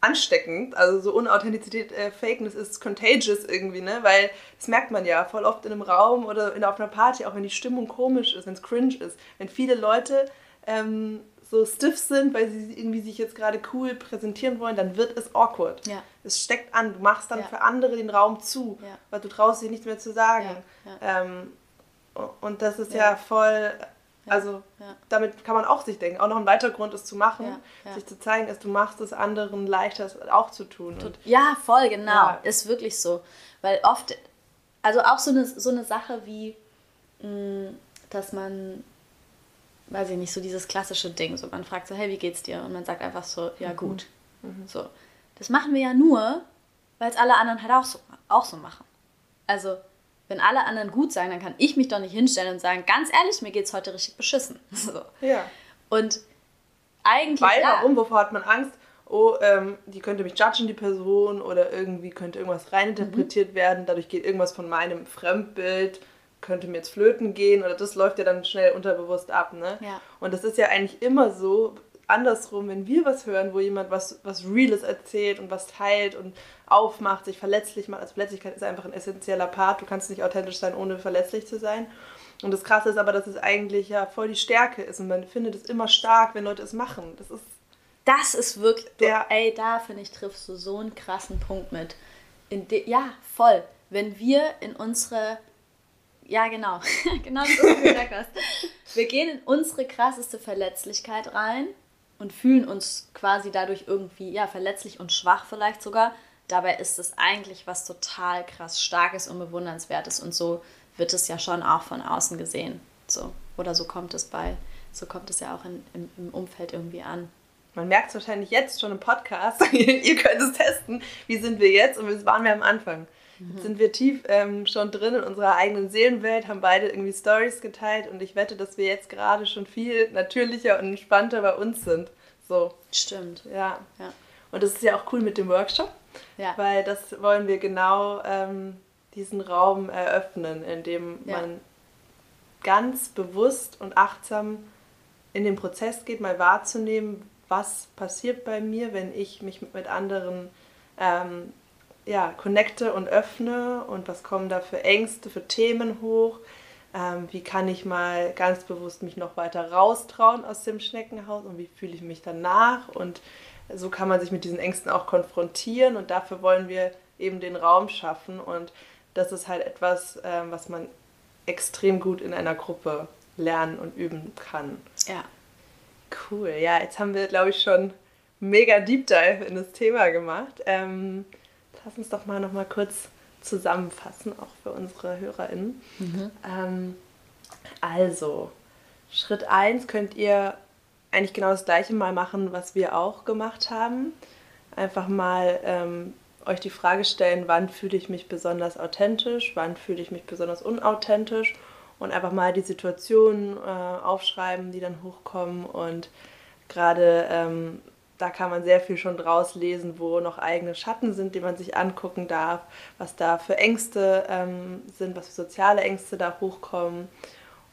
ansteckend. Also so Unauthentizität, äh, Fakeness ist contagious irgendwie, ne? Weil das merkt man ja voll oft in einem Raum oder in, auf einer Party, auch wenn die Stimmung komisch ist, wenn es cringe ist. Wenn viele Leute ähm, so stiff sind, weil sie irgendwie sich jetzt gerade cool präsentieren wollen, dann wird es awkward. Ja. Es steckt an. Du machst dann Ja. für andere den Raum zu, Ja. weil du traust dich nichts mehr zu sagen. Ähm, und das ist Ja. voll, also damit kann man auch sich denken. Auch noch ein weiterer Grund, es zu machen, sich zu zeigen, ist, du machst es anderen leichter, es auch zu tun. Und Ja, voll, genau. Ist wirklich so. Weil oft, also auch so eine, so eine Sache wie, mh, dass man, weiß ich nicht, so dieses klassische Ding, so man fragt so, hey, wie geht's dir? Und man sagt einfach so, ja, gut. So. Das machen wir ja nur, weil es alle anderen halt auch so, auch so machen. Also, wenn alle anderen gut sagen, dann kann ich mich doch nicht hinstellen und sagen, ganz ehrlich, mir geht's heute richtig beschissen. *laughs* So. ja. Und eigentlich. Weil, ja, warum? Wovor hat man Angst? Oh, ähm, die könnte mich judgen, die Person, oder irgendwie könnte irgendwas reininterpretiert Mhm. werden, dadurch geht irgendwas von meinem Fremdbild, könnte mir jetzt flöten gehen, oder das läuft ja dann schnell unterbewusst ab, ne? Ja. Und das ist ja eigentlich immer so, andersrum, wenn wir was hören, wo jemand was, was Reales erzählt und was teilt und aufmacht, sich verletzlich macht. Also Verletzlichkeit ist einfach ein essentieller Part. Du kannst nicht authentisch sein, ohne verletzlich zu sein. Und das Krasse ist aber, dass es eigentlich ja voll die Stärke ist. Und man findet es immer stark, wenn Leute es machen. Das ist Das ist wirklich, Der- ey, da finde ich, triffst du so einen krassen Punkt mit. In de, ja, voll. Wenn wir in unsere, ja genau, *laughs* genau das, was du gesagt hast. Wir gehen in unsere krasseste Verletzlichkeit rein und fühlen uns quasi dadurch irgendwie, ja, verletzlich und schwach vielleicht sogar. Dabei ist es eigentlich was total krass Starkes und Bewundernswertes und so wird es ja schon auch von außen gesehen. So. Oder so kommt es bei, so kommt es ja auch in, im, im Umfeld irgendwie an. Man merkt es wahrscheinlich jetzt schon im Podcast. *laughs* Ihr könnt es testen. Wie sind wir jetzt? Und wie waren wir am Anfang? Jetzt sind wir tief ähm, schon drin in unserer eigenen Seelenwelt, haben beide irgendwie Stories geteilt und ich wette, dass wir jetzt gerade schon viel natürlicher und entspannter bei uns sind. So, Stimmt. ja. Ja. Und das ist ja auch cool mit dem Workshop, Ja. weil das wollen wir genau ähm, diesen Raum eröffnen, in dem Ja. man ganz bewusst und achtsam in den Prozess geht, mal wahrzunehmen, was passiert bei mir, wenn ich mich mit anderen ähm, ja, connecte und öffne und was kommen da für Ängste, für Themen hoch. Ähm, wie kann ich mal ganz bewusst mich noch weiter raustrauen aus dem Schneckenhaus und wie fühle ich mich danach und so kann man sich mit diesen Ängsten auch konfrontieren und dafür wollen wir eben den Raum schaffen und das ist halt etwas, ähm, was man extrem gut in einer Gruppe lernen und üben kann. Ja. Cool, ja, jetzt haben wir, glaube ich, schon mega Deep Dive in das Thema gemacht. Ähm, lass uns doch mal noch mal kurz zusammenfassen, auch für unsere HörerInnen. Ähm, also, Schritt 1 könnt ihr eigentlich genau das gleiche mal machen, was wir auch gemacht haben. Einfach mal ähm, euch die Frage stellen, wann fühle ich mich besonders authentisch, wann fühle ich mich besonders unauthentisch und einfach mal die Situationen äh, aufschreiben, die dann hochkommen und gerade ähm, da kann man sehr viel schon draus lesen, wo noch eigene Schatten sind, die man sich angucken darf, was da für Ängste ähm, sind, was für soziale Ängste da hochkommen.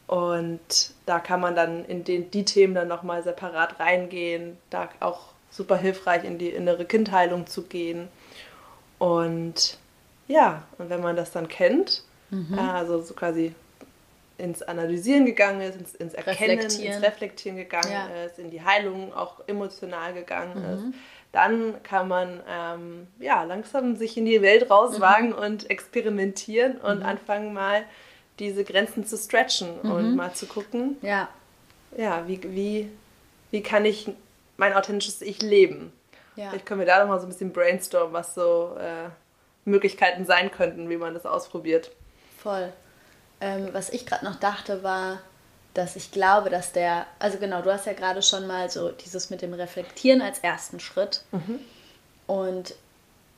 Und da kann man dann in den, die Themen dann nochmal separat reingehen, da auch super hilfreich in die innere Kindheilung zu gehen. Und ja, und wenn man das dann kennt, mhm. also so quasi ins Analysieren gegangen ist, ins, ins Erkennen, ins Reflektieren gegangen ja. ist, in die Heilung auch emotional gegangen mhm. ist, dann kann man ähm, ja, langsam sich in die Welt rauswagen mhm. und experimentieren und mhm. anfangen mal diese Grenzen zu stretchen und mhm. mal zu gucken, ja, ja wie, wie, wie kann ich mein authentisches Ich leben. Ja. Vielleicht können wir da noch mal so ein bisschen brainstormen, was so äh, Möglichkeiten sein könnten, wie man das ausprobiert. Voll. Ähm, was ich gerade noch dachte, war, dass ich glaube, dass der, also genau, du hast ja gerade schon mal so dieses mit dem Reflektieren als ersten Schritt. Mhm. Und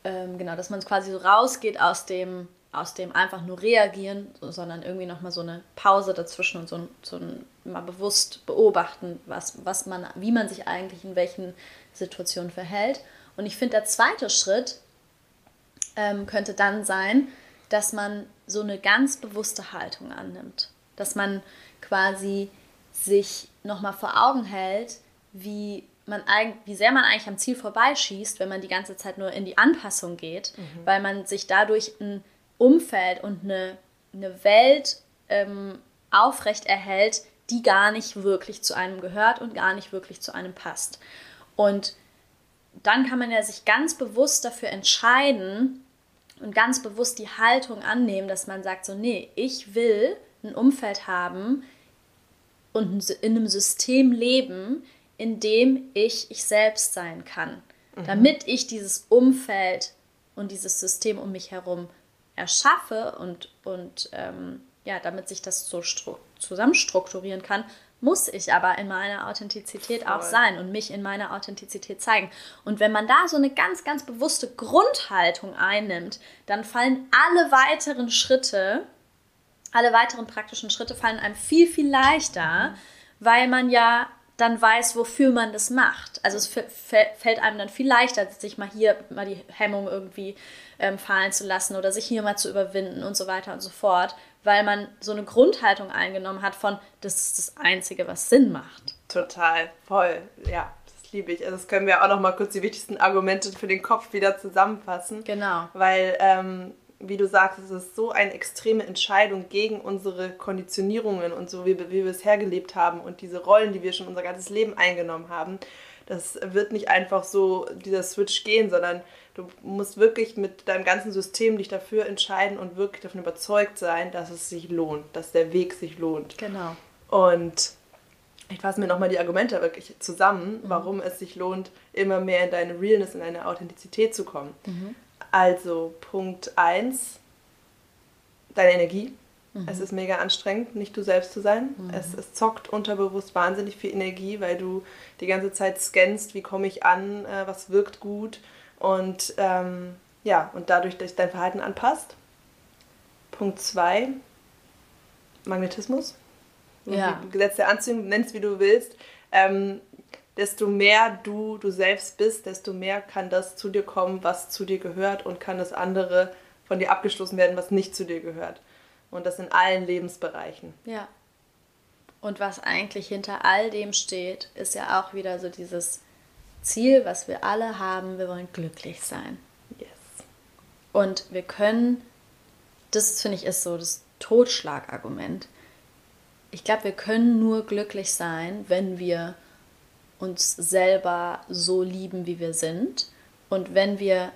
ähm, genau, dass man quasi so rausgeht aus dem, aus dem einfach nur reagieren, sondern irgendwie nochmal so eine Pause dazwischen und so ein, so ein mal bewusst beobachten, was, was man, wie man sich eigentlich in welchen Situationen verhält. Und ich finde, der zweite Schritt ähm, könnte dann sein, dass man so eine ganz bewusste Haltung annimmt. Dass man quasi sich nochmal vor Augen hält, wie, man, wie sehr man eigentlich am Ziel vorbeischießt, wenn man die ganze Zeit nur in die Anpassung geht, mhm. weil man sich dadurch ein Umfeld und eine, eine Welt ähm, aufrecht erhält, die gar nicht wirklich zu einem gehört und gar nicht wirklich zu einem passt. Und dann kann man ja sich ganz bewusst dafür entscheiden, und ganz bewusst die Haltung annehmen, dass man sagt, so, nee, ich will ein Umfeld haben und in einem System leben, in dem ich ich selbst sein kann. Mhm. Damit ich dieses Umfeld und dieses System um mich herum erschaffe und, und ähm, ja, damit sich das so zusammenstrukturieren kann, muss ich aber in meiner Authentizität Voll. auch sein und mich in meiner Authentizität zeigen. Und wenn man da so eine ganz, ganz bewusste Grundhaltung einnimmt, dann fallen alle weiteren Schritte, alle weiteren praktischen Schritte fallen einem viel, viel leichter, weil man ja dann weiß, wofür man das macht. Also es fällt einem dann viel leichter, sich mal hier mal die Hemmung irgendwie ähm, fallen zu lassen oder sich hier mal zu überwinden und so weiter und so fort, weil man so eine Grundhaltung eingenommen hat von, das ist das Einzige, was Sinn macht. Total, voll, ja. Das liebe ich. Also das können wir auch noch mal kurz die wichtigsten Argumente für den Kopf wieder zusammenfassen. Genau. Weil, ähm, wie du sagst, es ist so eine extreme Entscheidung gegen unsere Konditionierungen und so, wie, wie wir es hergelebt haben und diese Rollen, die wir schon unser ganzes Leben eingenommen haben. Das wird nicht einfach so dieser Switch gehen, sondern Du musst wirklich mit deinem ganzen System dich dafür entscheiden und wirklich davon überzeugt sein, dass es sich lohnt, dass der Weg sich lohnt. Genau. Und ich fasse mir nochmal die Argumente wirklich zusammen, mhm. warum es sich lohnt, immer mehr in deine Realness, in deine Authentizität zu kommen. Mhm. Also Punkt 1, deine Energie. Mhm. Es ist mega anstrengend, nicht du selbst zu sein. Mhm. Es, es zockt unterbewusst wahnsinnig viel Energie, weil du die ganze Zeit scannst, wie komme ich an, äh, was wirkt gut und ähm, ja, und dadurch, dass dein Verhalten anpasst. Punkt 2, Magnetismus. Ja. Gesetz der Anziehung, nennst wie du willst. Ähm, desto mehr du du selbst bist, desto mehr kann das zu dir kommen, was zu dir gehört und kann das andere von dir abgestoßen werden, was nicht zu dir gehört. Und das in allen Lebensbereichen. Ja. Und was eigentlich hinter all dem steht, ist ja auch wieder so dieses Ziel, was wir alle haben, wir wollen glücklich sein. Yes. Und wir können, das finde ich ist so das Totschlagargument. Ich glaube, wir können nur glücklich sein, wenn wir uns selber so lieben, wie wir sind. Und wenn wir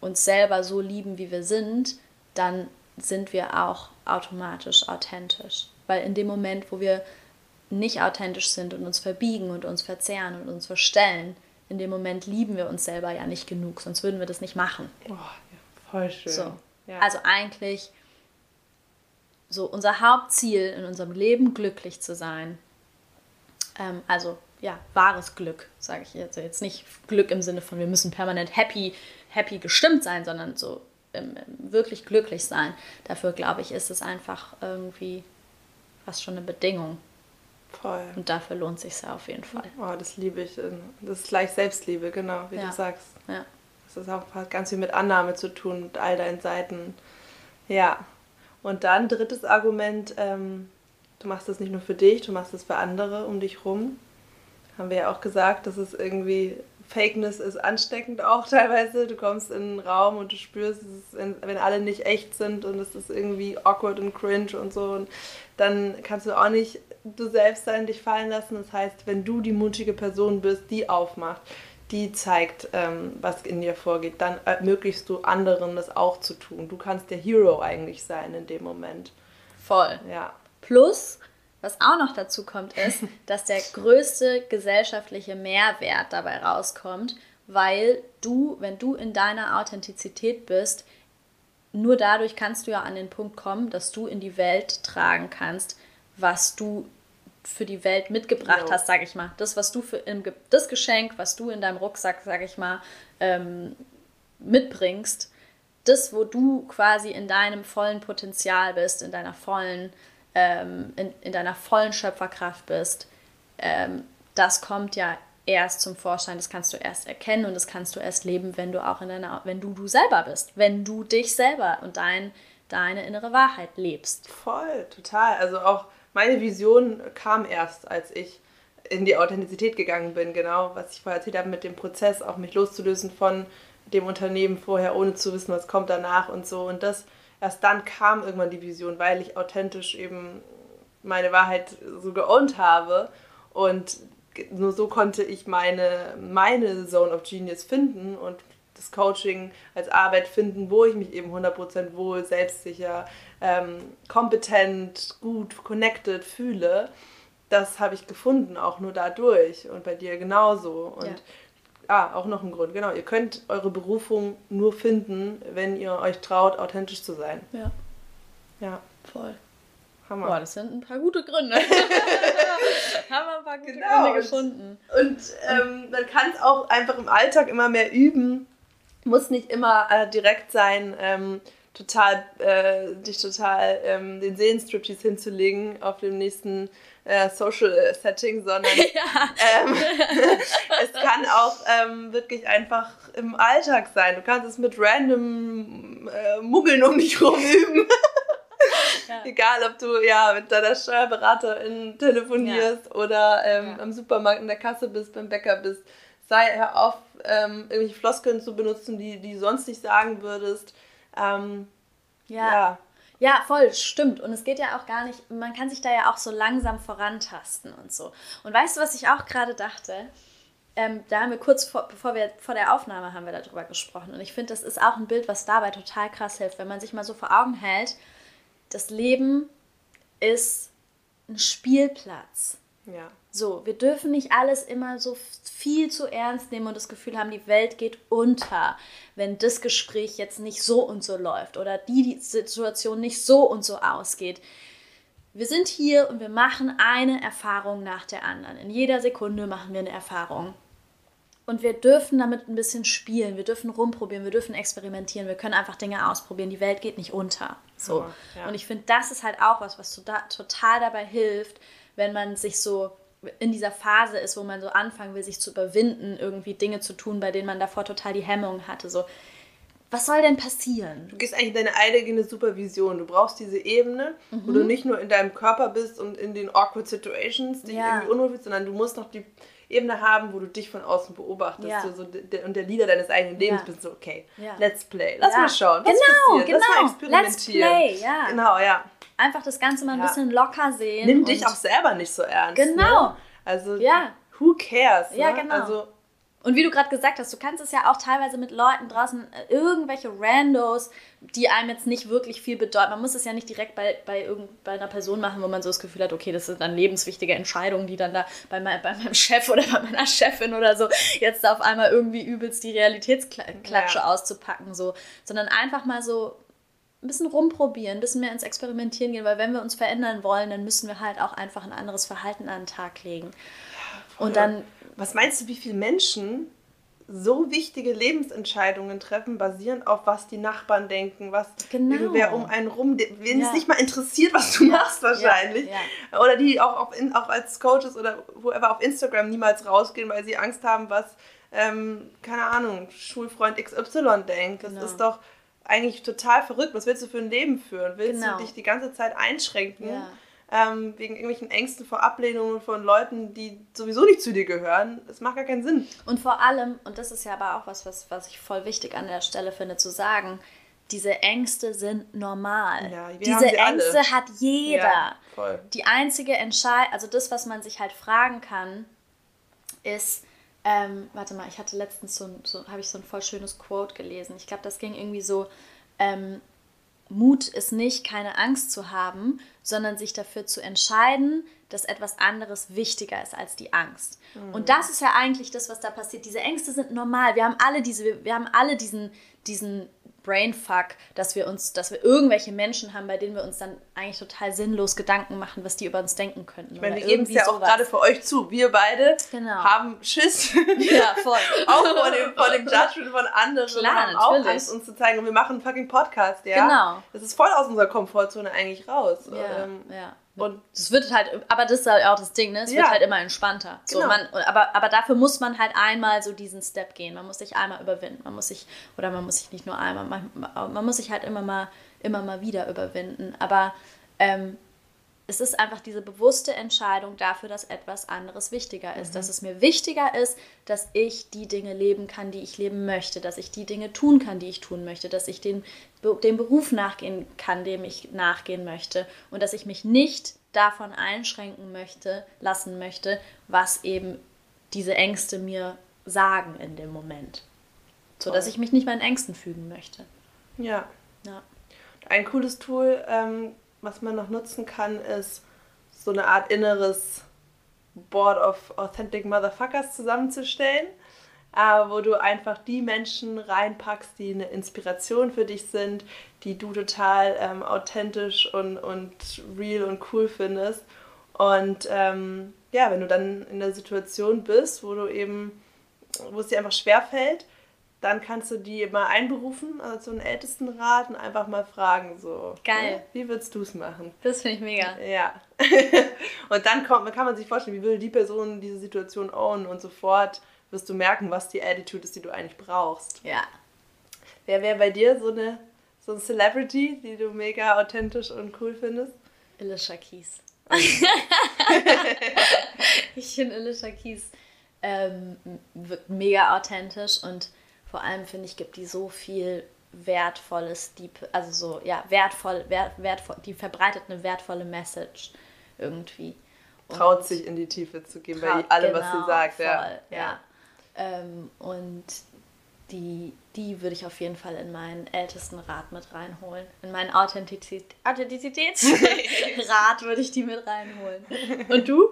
uns selber so lieben, wie wir sind, dann sind wir auch automatisch authentisch. Weil in dem Moment, wo wir nicht authentisch sind und uns verbiegen und uns verzehren und uns verstellen, in dem Moment lieben wir uns selber ja nicht genug, sonst würden wir das nicht machen. Oh, ja, voll schön. So. Ja. Also eigentlich so unser Hauptziel in unserem Leben glücklich zu sein. Ähm, also ja, wahres Glück, sage ich jetzt. Also jetzt nicht Glück im Sinne von, wir müssen permanent happy, happy gestimmt sein, sondern so ähm, wirklich glücklich sein. Dafür, glaube ich, ist es einfach irgendwie fast schon eine Bedingung. Voll. Und dafür lohnt sich ja auf jeden Fall. Oh, das liebe ich. Das ist gleich Selbstliebe, genau, wie ja. du sagst. Ja. Das ist auch ganz viel mit Annahme zu tun, mit all deinen Seiten. Ja. Und dann drittes Argument, ähm, du machst das nicht nur für dich, du machst es für andere um dich rum. Haben wir ja auch gesagt, dass es irgendwie Fakeness ist ansteckend auch *laughs* teilweise. Du kommst in einen Raum und du spürst, wenn alle nicht echt sind und es ist irgendwie awkward und cringe und so, und dann kannst du auch nicht du selbst sein, dich fallen lassen. Das heißt, wenn du die mutige Person bist, die aufmacht, die zeigt, ähm, was in dir vorgeht, dann ermöglichst du anderen das auch zu tun. Du kannst der Hero eigentlich sein in dem Moment. Voll. Ja. Plus, was auch noch dazu kommt, ist, *laughs* dass der größte gesellschaftliche Mehrwert dabei rauskommt, weil du, wenn du in deiner Authentizität bist, nur dadurch kannst du ja an den Punkt kommen, dass du in die Welt tragen kannst, was du für die Welt mitgebracht no. hast, sag ich mal. Das, was du für im, das Geschenk, was du in deinem Rucksack, sag ich mal, ähm, mitbringst, das, wo du quasi in deinem vollen Potenzial bist, in deiner vollen, ähm, in, in deiner vollen Schöpferkraft bist, ähm, das kommt ja erst zum Vorschein, das kannst du erst erkennen und das kannst du erst leben, wenn du auch in deiner, wenn du du selber bist, wenn du dich selber und dein, deine innere Wahrheit lebst. Voll, total. Also auch meine Vision kam erst, als ich in die Authentizität gegangen bin, genau, was ich vorher erzählt habe, mit dem Prozess, auch mich loszulösen von dem Unternehmen vorher, ohne zu wissen, was kommt danach und so. Und das, erst dann kam irgendwann die Vision, weil ich authentisch eben meine Wahrheit so geowned habe. Und nur so konnte ich meine, meine Zone of Genius finden und das Coaching als Arbeit finden, wo ich mich eben 100% wohl, selbstsicher, ähm, kompetent, gut, connected fühle. Das habe ich gefunden, auch nur dadurch und bei dir genauso. Und ja. Ah, auch noch ein Grund, genau. Ihr könnt eure Berufung nur finden, wenn ihr euch traut, authentisch zu sein. Ja. Ja. Voll. Hammer. Boah, das sind ein paar gute Gründe. *laughs* Haben wir ein paar gute genau. Gründe gefunden. Und ähm, man kann es auch einfach im Alltag immer mehr üben, muss nicht immer äh, direkt sein, ähm, total, äh, dich total ähm, den Seelenstriptease hinzulegen auf dem nächsten äh, Social Setting, sondern *laughs* ja. ähm, *laughs* es kann auch ähm, wirklich einfach im Alltag sein. Du kannst es mit random äh, Muggeln um dich rum üben. *laughs* Ja. Egal, ob du ja mit deiner Steuerberaterin telefonierst ja. oder ähm, am Supermarkt in der Kasse bist, beim Bäcker bist sei hör auf, ähm, irgendwelche Floskeln zu benutzen, die, die du sonst nicht sagen würdest. Ähm, ja. ja. Ja, voll, stimmt. Und es geht ja auch gar nicht, man kann sich da ja auch so langsam vorantasten und so. Und weißt du, was ich auch gerade dachte? Ähm, da haben wir kurz vor, bevor wir vor der Aufnahme haben wir darüber gesprochen. Und ich finde, das ist auch ein Bild, was dabei total krass hilft, wenn man sich mal so vor Augen hält, das Leben ist ein Spielplatz. Ja. So, wir dürfen nicht alles immer so viel zu ernst nehmen und das Gefühl haben, die Welt geht unter, wenn das Gespräch jetzt nicht so und so läuft oder die, Situation nicht so und so ausgeht. Wir sind hier und wir machen eine Erfahrung nach der anderen. In jeder Sekunde machen wir eine Erfahrung. Und wir dürfen damit ein bisschen spielen, wir dürfen rumprobieren, wir dürfen experimentieren, wir können einfach Dinge ausprobieren. Die Welt geht nicht unter. So. Ja. Und ich finde, das ist halt auch was, was total dabei hilft, wenn man sich so in dieser Phase ist, wo man so anfangen will, sich zu überwinden, irgendwie Dinge zu tun, bei denen man davor total die Hemmung hatte. So, was soll denn passieren? Du gehst eigentlich deine eigene Supervision. Du brauchst diese Ebene, mhm. wo du nicht nur in deinem Körper bist und in den awkward situations, die ja. irgendwie unruhig bist, sondern du musst noch die Ebene haben, wo du dich von außen beobachtest ja. so, der, und der Leader deines eigenen Lebens bist. So, okay, let's play. Lass mal schauen, was genau, passiert. Genau. Lass mal experimentieren. Let's play, ja. Genau, ja einfach das Ganze mal ein bisschen locker sehen. Nimm dich auch selber nicht so ernst. Genau. Ne? Also, ja. who cares? Ne? Ja, genau. Also, und wie du gerade gesagt hast, du kannst es ja auch teilweise mit Leuten draußen, äh, irgendwelche Randos, die einem jetzt nicht wirklich viel bedeuten. Man muss es ja nicht direkt bei, bei, irgend, bei einer Person machen, wo man so das Gefühl hat, okay, das sind dann lebenswichtige Entscheidungen, die dann da bei, mein, bei meinem Chef oder bei meiner Chefin oder so jetzt auf einmal irgendwie übelst die Realitätsklatsche ja. auszupacken. So. Sondern einfach mal so ein bisschen rumprobieren, ein bisschen mehr ins Experimentieren gehen, weil wenn wir uns verändern wollen, dann müssen wir halt auch einfach ein anderes Verhalten an den Tag legen. Und dann. Was meinst du, wie viele Menschen so wichtige Lebensentscheidungen treffen, basierend auf was die Nachbarn denken, was Genau. irgendwer um einen rum, wen Ja. es nicht mal interessiert, was du Ja, machst wahrscheinlich. ja, Oder die auch, in- auch als Coaches oder whoever auf Instagram niemals rausgehen, weil sie Angst haben, was, ähm, keine Ahnung, Schulfreund XY denkt. Das Genau. ist doch eigentlich total verrückt. Was willst du für ein Leben führen? Willst Genau. du dich die ganze Zeit einschränken? Ähm, wegen irgendwelchen Ängsten vor Ablehnungen von Leuten, die sowieso nicht zu dir gehören. Das macht gar keinen Sinn. Und vor allem, und das ist ja aber auch was, was, was ich voll wichtig an der Stelle finde zu sagen, diese Ängste sind normal. Ja, diese sie alle. Ängste hat jeder. Ja, voll. Die einzige Entscheidung, also das, was man sich halt fragen kann, ist, ähm, warte mal, ich hatte letztens so, ein- so habe ich so ein voll schönes Quote gelesen. Ich glaube, das ging irgendwie so, ähm, Mut ist nicht, keine Angst zu haben, sondern sich dafür zu entscheiden, dass etwas anderes wichtiger ist als die Angst. Und das ist ja eigentlich das, was da passiert. Diese Ängste sind normal. Wir haben alle diese, wir haben alle diesen, diesen Brainfuck, dass wir uns, dass wir irgendwelche Menschen haben, bei denen wir uns dann eigentlich total sinnlos Gedanken machen, was die über uns denken könnten. Ich meine, wir geben es ja auch sowas. gerade für euch zu. Wir beide Genau. haben Schiss. Ja, voll. *laughs* auch vor dem, vor dem Judgment von anderen. Klar, haben auch. Angst, uns zu zeigen. Und wir machen einen fucking Podcast, ja? Genau. Das ist voll aus unserer Komfortzone eigentlich raus. Ja, Ähm, ja. Und Es wird halt, aber das ist halt auch das Ding, ne? Es Ja. wird halt immer entspannter. So, Genau. man, aber, aber dafür muss man halt einmal so diesen Step gehen. Man muss sich einmal überwinden. Man muss sich, oder man muss sich nicht nur einmal, man, man muss sich halt immer mal, immer mal wieder überwinden. Aber ähm, es ist einfach diese bewusste Entscheidung dafür, dass etwas anderes wichtiger ist. Dass es mir wichtiger ist, dass ich die Dinge leben kann, die ich leben möchte. Dass ich die Dinge tun kann, die ich tun möchte. Dass ich den, dem Beruf nachgehen kann, dem ich nachgehen möchte. Und dass ich mich nicht davon einschränken möchte, lassen möchte, was eben diese Ängste mir sagen in dem Moment. So dass ich mich nicht meinen Ängsten fügen möchte. ja. Ja. Ein cooles Tool, ähm, was man noch nutzen kann, ist so eine Art inneres Board of Authentic Motherfuckers zusammenzustellen, äh, wo du einfach die Menschen reinpackst, die eine Inspiration für dich sind, die du total ähm, authentisch und, und real und cool findest. Und ähm, ja, wenn du dann in der Situation bist, wo du eben, wo es dir einfach schwerfällt, dann kannst du die mal einberufen, also so einen Ältestenrat und einfach mal fragen, so. Geil. ne, Wie würdest du es machen? Das finde ich mega. Ja. *laughs* und dann kommt, kann man sich vorstellen, wie würde die Person diese Situation ownen und sofort wirst du merken, was die Attitude ist, die du eigentlich brauchst. Ja. Wer wäre bei dir so eine, so eine Celebrity, die du mega authentisch und cool findest? Alicia Keys. *laughs* ich finde Alicia Keys ähm, mega authentisch und vor allem finde ich, gibt die so viel Wertvolles, die, also so, ja, wertvoll, wert, wertvoll, die verbreitet eine wertvolle Message irgendwie. Und Traut sich in die Tiefe zu gehen bei traut- allem, was sie genau, sagt. Ja. voll, ja. Ähm, und die, die würde ich auf jeden Fall in meinen ältesten Rat mit reinholen. In meinen Authentizität, *laughs* Authentizitätsrat würde ich die mit reinholen. *laughs* Und du?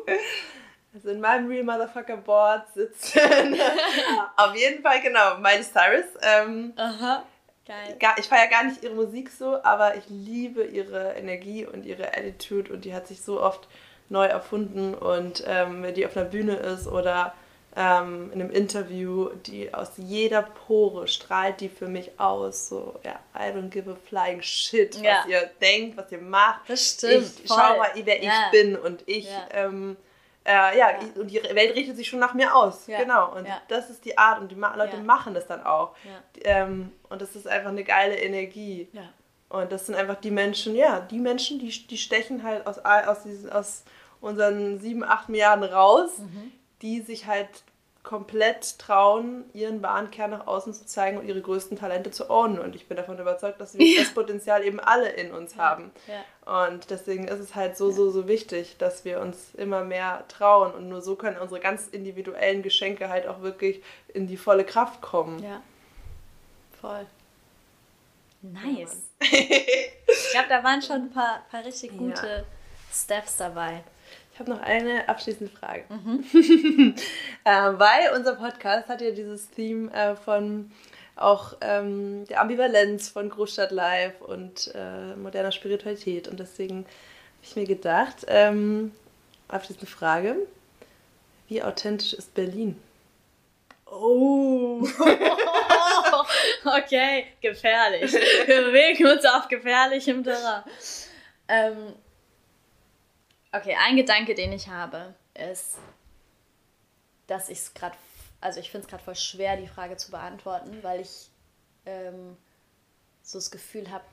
Also in meinem Real Motherfucker Board sitzen *laughs* auf jeden Fall, genau, Miley Cyrus. Ähm, Aha. Geil. ich feiere gar nicht ihre Musik so, aber ich liebe ihre Energie und ihre Attitude und die hat sich so oft neu erfunden und ähm, wenn die auf einer Bühne ist oder ähm, in einem Interview, die aus jeder Pore strahlt die für mich aus, so, ja, I don't give a flying shit, was Ja. ihr denkt, was ihr macht. Das stimmt, Ich voll. schau mal, wer Ja. ich bin und ich, Ja. ähm, äh, ja, ich- und die Welt richtet sich schon nach mir aus. Genau. Und das ist die Art und die Leute machen das dann auch. Ähm, und das ist einfach eine geile Energie. Und das sind einfach die Menschen, ja, die Menschen, die, die stechen halt aus, aus, diesen, aus unseren sieben, acht Milliarden raus, Mhm. die sich halt komplett trauen, ihren wahren Kern nach außen zu zeigen und ihre größten Talente zu ownen. Und ich bin davon überzeugt, dass wir das Potenzial eben alle in uns haben. Ja. Und deswegen ist es halt so, so, so wichtig, dass wir uns immer mehr trauen. Und nur so können unsere ganz individuellen Geschenke halt auch wirklich in die volle Kraft kommen. Ja. Voll. Nice. *laughs* ich glaube, da waren schon ein paar, paar richtig gute Ja. Steps dabei. Ich habe noch eine abschließende Frage. Mhm. *laughs* äh, weil unser Podcast hat ja dieses Theme äh, von auch ähm, der Ambivalenz von Großstadt Live und äh, moderner Spiritualität. Und deswegen habe ich mir gedacht, ähm, abschließende Frage, Wie authentisch ist Berlin? Oh. *laughs* okay, gefährlich. Wir bewegen uns auf gefährlichem Terrain. Ähm, okay, ein Gedanke, den ich habe, ist, dass ich es gerade, also ich finde es gerade voll schwer, die Frage zu beantworten, weil ich ähm, so das Gefühl habe,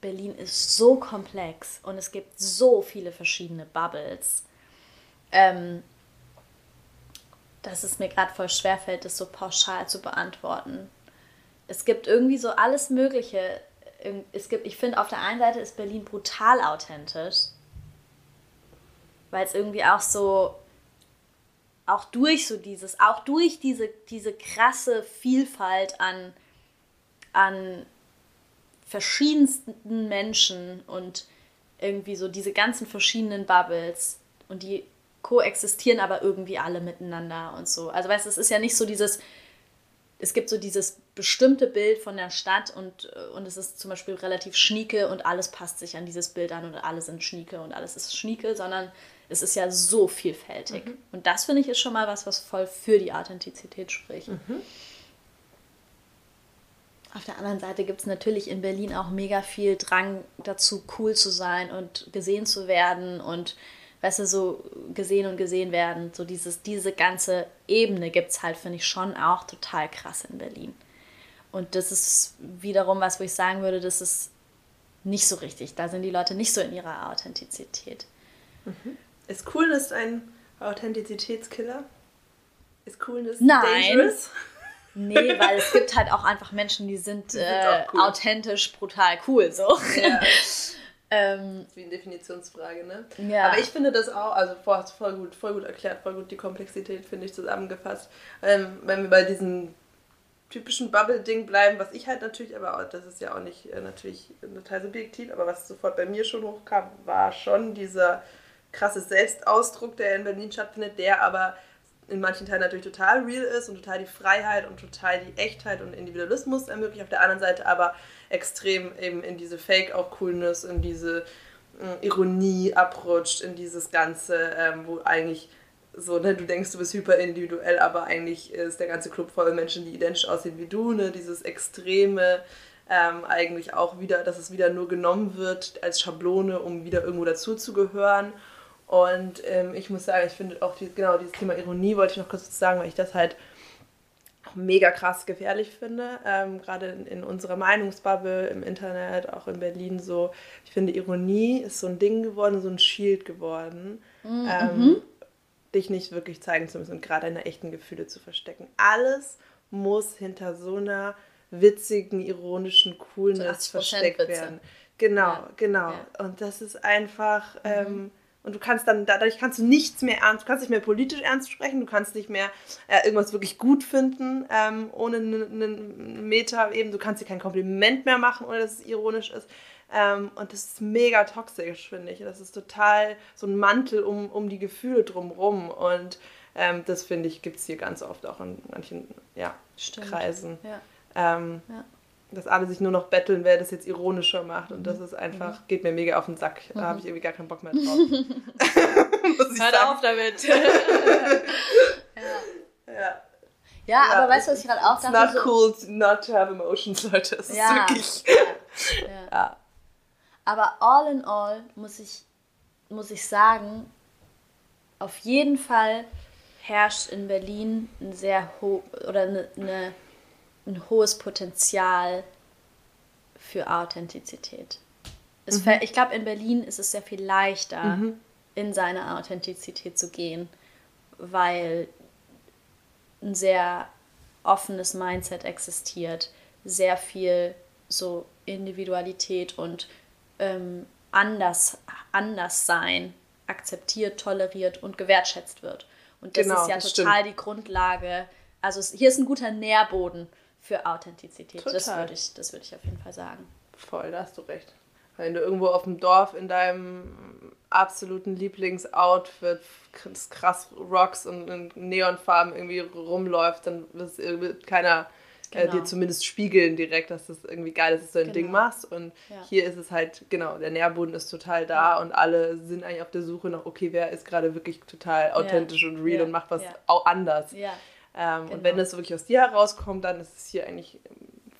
Berlin ist so komplex und es gibt so viele verschiedene Bubbles. Ähm, dass es mir gerade voll schwer fällt, das so pauschal zu beantworten. Es gibt irgendwie so alles Mögliche. Es gibt, ich finde, auf der einen Seite ist Berlin brutal authentisch, weil es irgendwie auch so, auch durch so dieses, auch durch diese, diese krasse Vielfalt an, an verschiedensten Menschen und irgendwie so diese ganzen verschiedenen Bubbles und die koexistieren aber irgendwie alle miteinander und so. Also weißt du, es ist ja nicht so dieses, es gibt so dieses bestimmte Bild von der Stadt und, und es ist zum Beispiel relativ schnieke und alles passt sich an dieses Bild an und alle sind schnieke und alles ist schnieke, sondern es ist ja so vielfältig. Mhm. Und das finde ich ist schon mal was, was voll für die Authentizität spricht. Mhm. Auf der anderen Seite gibt es natürlich in Berlin auch mega viel Drang dazu, cool zu sein und gesehen zu werden und weißt du, so gesehen und gesehen werden. So dieses, diese ganze Ebene gibt es halt, finde ich, schon auch total krass in Berlin. Und das ist wiederum was, wo ich sagen würde, das ist nicht so richtig. Da sind die Leute nicht so in ihrer Authentizität. Mhm. Ist Coolness ein Authentizitätskiller? Ist Coolness Nein. dangerous? Nee, weil es gibt halt auch einfach Menschen, die sind, äh, cool. authentisch, brutal cool so. Ja. *laughs* Ähm, wie eine Definitionsfrage, ne? Ja. Aber ich finde das auch, also voll, voll gut, voll gut erklärt, voll gut die Komplexität, finde ich, zusammengefasst. Ähm, wenn wir bei diesem typischen Bubble-Ding bleiben, was ich halt natürlich, aber auch, das ist ja auch nicht äh, natürlich total subjektiv, aber was sofort bei mir schon hochkam, war schon dieser krasse Selbstausdruck, der in Berlin stattfindet, der aber in manchen Teilen natürlich total real ist und total die Freiheit und total die Echtheit und Individualismus ermöglicht. Auf der anderen Seite aber extrem eben in diese Fake auch Coolness, in diese äh, Ironie abrutscht, in dieses Ganze, ähm, wo eigentlich so, ne, du denkst, du bist hyper individuell, aber eigentlich ist der ganze Club voll Menschen, die identisch aussehen wie du, ne, dieses extreme, ähm, eigentlich auch wieder, dass es wieder nur genommen wird als Schablone, um wieder irgendwo dazuzugehören. Und ähm, ich muss sagen, ich finde auch die, genau dieses Thema Ironie wollte ich noch kurz sagen, weil ich das halt mega krass gefährlich finde. Ähm, Gerade in, in, unserer Meinungsbubble im Internet, auch in Berlin so. Ich finde, Ironie ist so ein Ding geworden, so ein Shield geworden. Mhm. Ähm, dich nicht wirklich zeigen zu müssen und gerade deine echten Gefühle zu verstecken. Alles muss hinter so einer witzigen, ironischen Coolness versteckt Witze. werden. Genau, ja. genau. Ja. Und das ist einfach. Mhm. Ähm, und du kannst dann, dadurch kannst du nichts mehr ernst, du kannst nicht mehr politisch ernst sprechen, du kannst nicht mehr äh, irgendwas wirklich gut finden, ähm, ohne einen Meter eben, du kannst dir kein Kompliment mehr machen, ohne dass es ironisch ist. Ähm, und das ist mega toxisch, finde ich. Das ist total so ein Mantel um, um die Gefühle drumrum. Und ähm, das, finde ich, gibt es hier ganz oft auch in manchen ja, Kreisen. Ja. Ähm, ja dass alle sich nur noch betteln, wer das jetzt ironischer macht. Und das mhm. ist einfach, mhm. geht mir mega auf den Sack. Da habe ich irgendwie gar keinen Bock mehr drauf. *laughs* Hört sagen. auf damit. *laughs* ja. ja. Ja, aber weißt du, was ich gerade auch dachte? It's not cool not to have emotions, Leute. Es ja. ist wirklich. Ja. *laughs* ja. Aber all in all muss ich, muss ich sagen, auf jeden Fall herrscht in Berlin ein sehr hoch oder eine, eine ein hohes Potenzial für Authentizität. Mhm. Ich glaube, in Berlin ist es sehr viel leichter, mhm. in seine Authentizität zu gehen, weil ein sehr offenes Mindset existiert, sehr viel so Individualität und ähm, anders, anders sein akzeptiert, toleriert und gewertschätzt wird. Und das genau, ist ja total stimmt. die Grundlage. Also hier ist ein guter Nährboden für Authentizität. Total. Das würde ich, das würd ich auf jeden Fall sagen. Voll, da hast du recht. Wenn du irgendwo auf dem Dorf in deinem absoluten Lieblingsoutfit krass Rocks und in Neonfarben irgendwie rumläuft, dann wird keiner äh, dir zumindest spiegeln direkt, dass das irgendwie geil ist, dass du ein Ding Genau. machst. Und Ja. hier ist es halt, genau, der Nährboden ist total da und alle sind eigentlich auf der Suche nach, okay, wer ist gerade wirklich total authentisch und real Ja. und macht was Ja. auch anders. Ja. Ähm, Genau. Und wenn das wirklich aus dir herauskommt, dann ist es hier eigentlich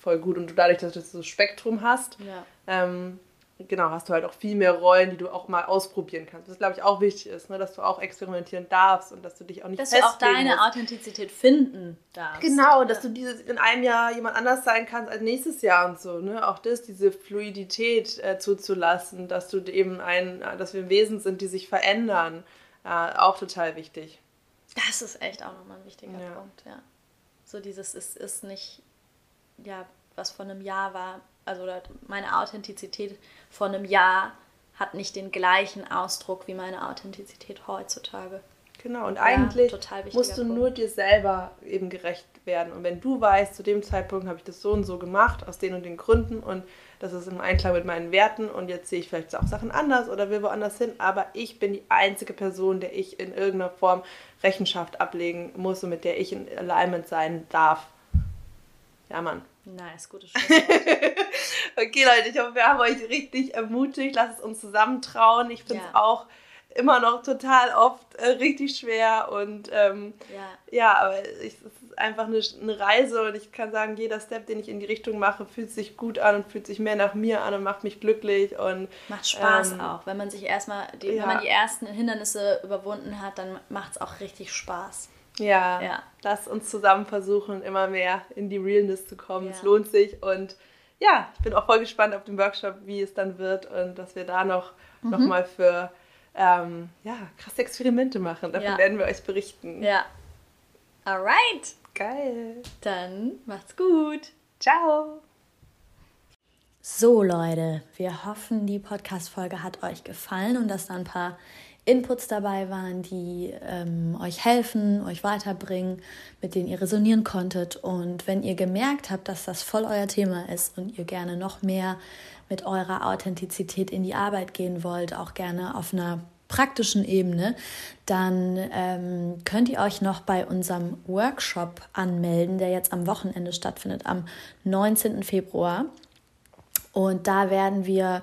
voll gut. Und du dadurch, dass du so Spektrum hast, Ja. ähm, genau, hast du halt auch viel mehr Rollen, die du auch mal ausprobieren kannst. Was, glaube ich, auch wichtig ist, ne? dass du auch experimentieren darfst und dass du dich auch nicht Dass du auch festlegen deine musst. Authentizität finden darfst. Genau, dass du dieses in einem Jahr jemand anders sein kannst als nächstes Jahr und so, ne? Auch das, diese Fluidität äh, zuzulassen, dass du eben ein, äh, dass wir Wesen sind, die sich verändern, äh, auch total wichtig. Das ist echt auch nochmal ein wichtiger Ja. Punkt, ja. So dieses, es ist nicht, ja, was vor einem Jahr war, also meine Authentizität vor einem Jahr hat nicht den gleichen Ausdruck wie meine Authentizität heutzutage. Genau, und eigentlich total wichtiger musst du Punkt. nur dir selber eben gerecht werden. Und wenn du weißt, zu dem Zeitpunkt habe ich das so und so gemacht, aus den und den Gründen und das ist im Einklang mit meinen Werten und jetzt sehe ich vielleicht auch Sachen anders oder will woanders hin, aber ich bin die einzige Person, der ich in irgendeiner Form Rechenschaft ablegen muss und mit der ich in Alignment sein darf. Ja, Mann. Nice, gutes. *laughs* Okay, Leute, ich hoffe, wir haben euch richtig ermutigt. Lasst es uns zusammentrauen. Ich finde es Ja. auch immer noch total oft äh, richtig schwer und ähm, ja. ja, aber ich, es ist einfach eine, eine Reise und ich kann sagen, jeder Step, den ich in die Richtung mache, fühlt sich gut an und fühlt sich mehr nach mir an und macht mich glücklich und Macht Spaß ähm, auch. Wenn man sich erstmal, die, ja. wenn man die ersten Hindernisse überwunden hat, dann macht es auch richtig Spaß. Ja, Ja. lasst uns zusammen versuchen, immer mehr in die Realness zu kommen. Es lohnt sich und ja, ich bin auch voll gespannt auf den Workshop, wie es dann wird und dass wir da noch, Mhm. noch mal für ähm, ja, krasse Experimente machen. Davon Ja. werden wir euch berichten. Ja. Alright. Geil. Dann macht's gut. Ciao. So Leute, wir hoffen, die Podcast-Folge hat euch gefallen und dass da ein paar Inputs dabei waren, die ähm, euch helfen, euch weiterbringen, mit denen ihr resonieren konntet. Und wenn ihr gemerkt habt, dass das voll euer Thema ist und ihr gerne noch mehr mit eurer Authentizität in die Arbeit gehen wollt, auch gerne auf einer praktischen Ebene, dann ähm, könnt ihr euch noch bei unserem Workshop anmelden, der jetzt am Wochenende stattfindet, am 19. Februar. Und da werden wir,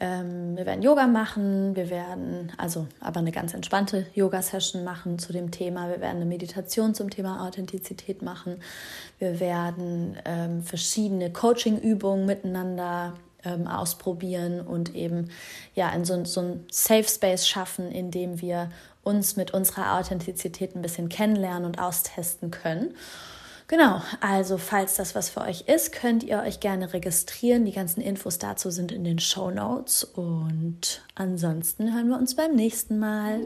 ähm, wir werden Yoga machen, wir werden also aber eine ganz entspannte Yoga-Session machen zu dem Thema. Wir werden eine Meditation zum Thema Authentizität machen. Wir werden ähm, verschiedene Coaching-Übungen miteinander ähm, ausprobieren und eben ja in so, so ein Safe Space schaffen, in dem wir uns mit unserer Authentizität ein bisschen kennenlernen und austesten können. Genau, also falls das was für euch ist, könnt ihr euch gerne registrieren. Die ganzen Infos dazu sind in den Show Notes. Und ansonsten hören wir uns beim nächsten Mal.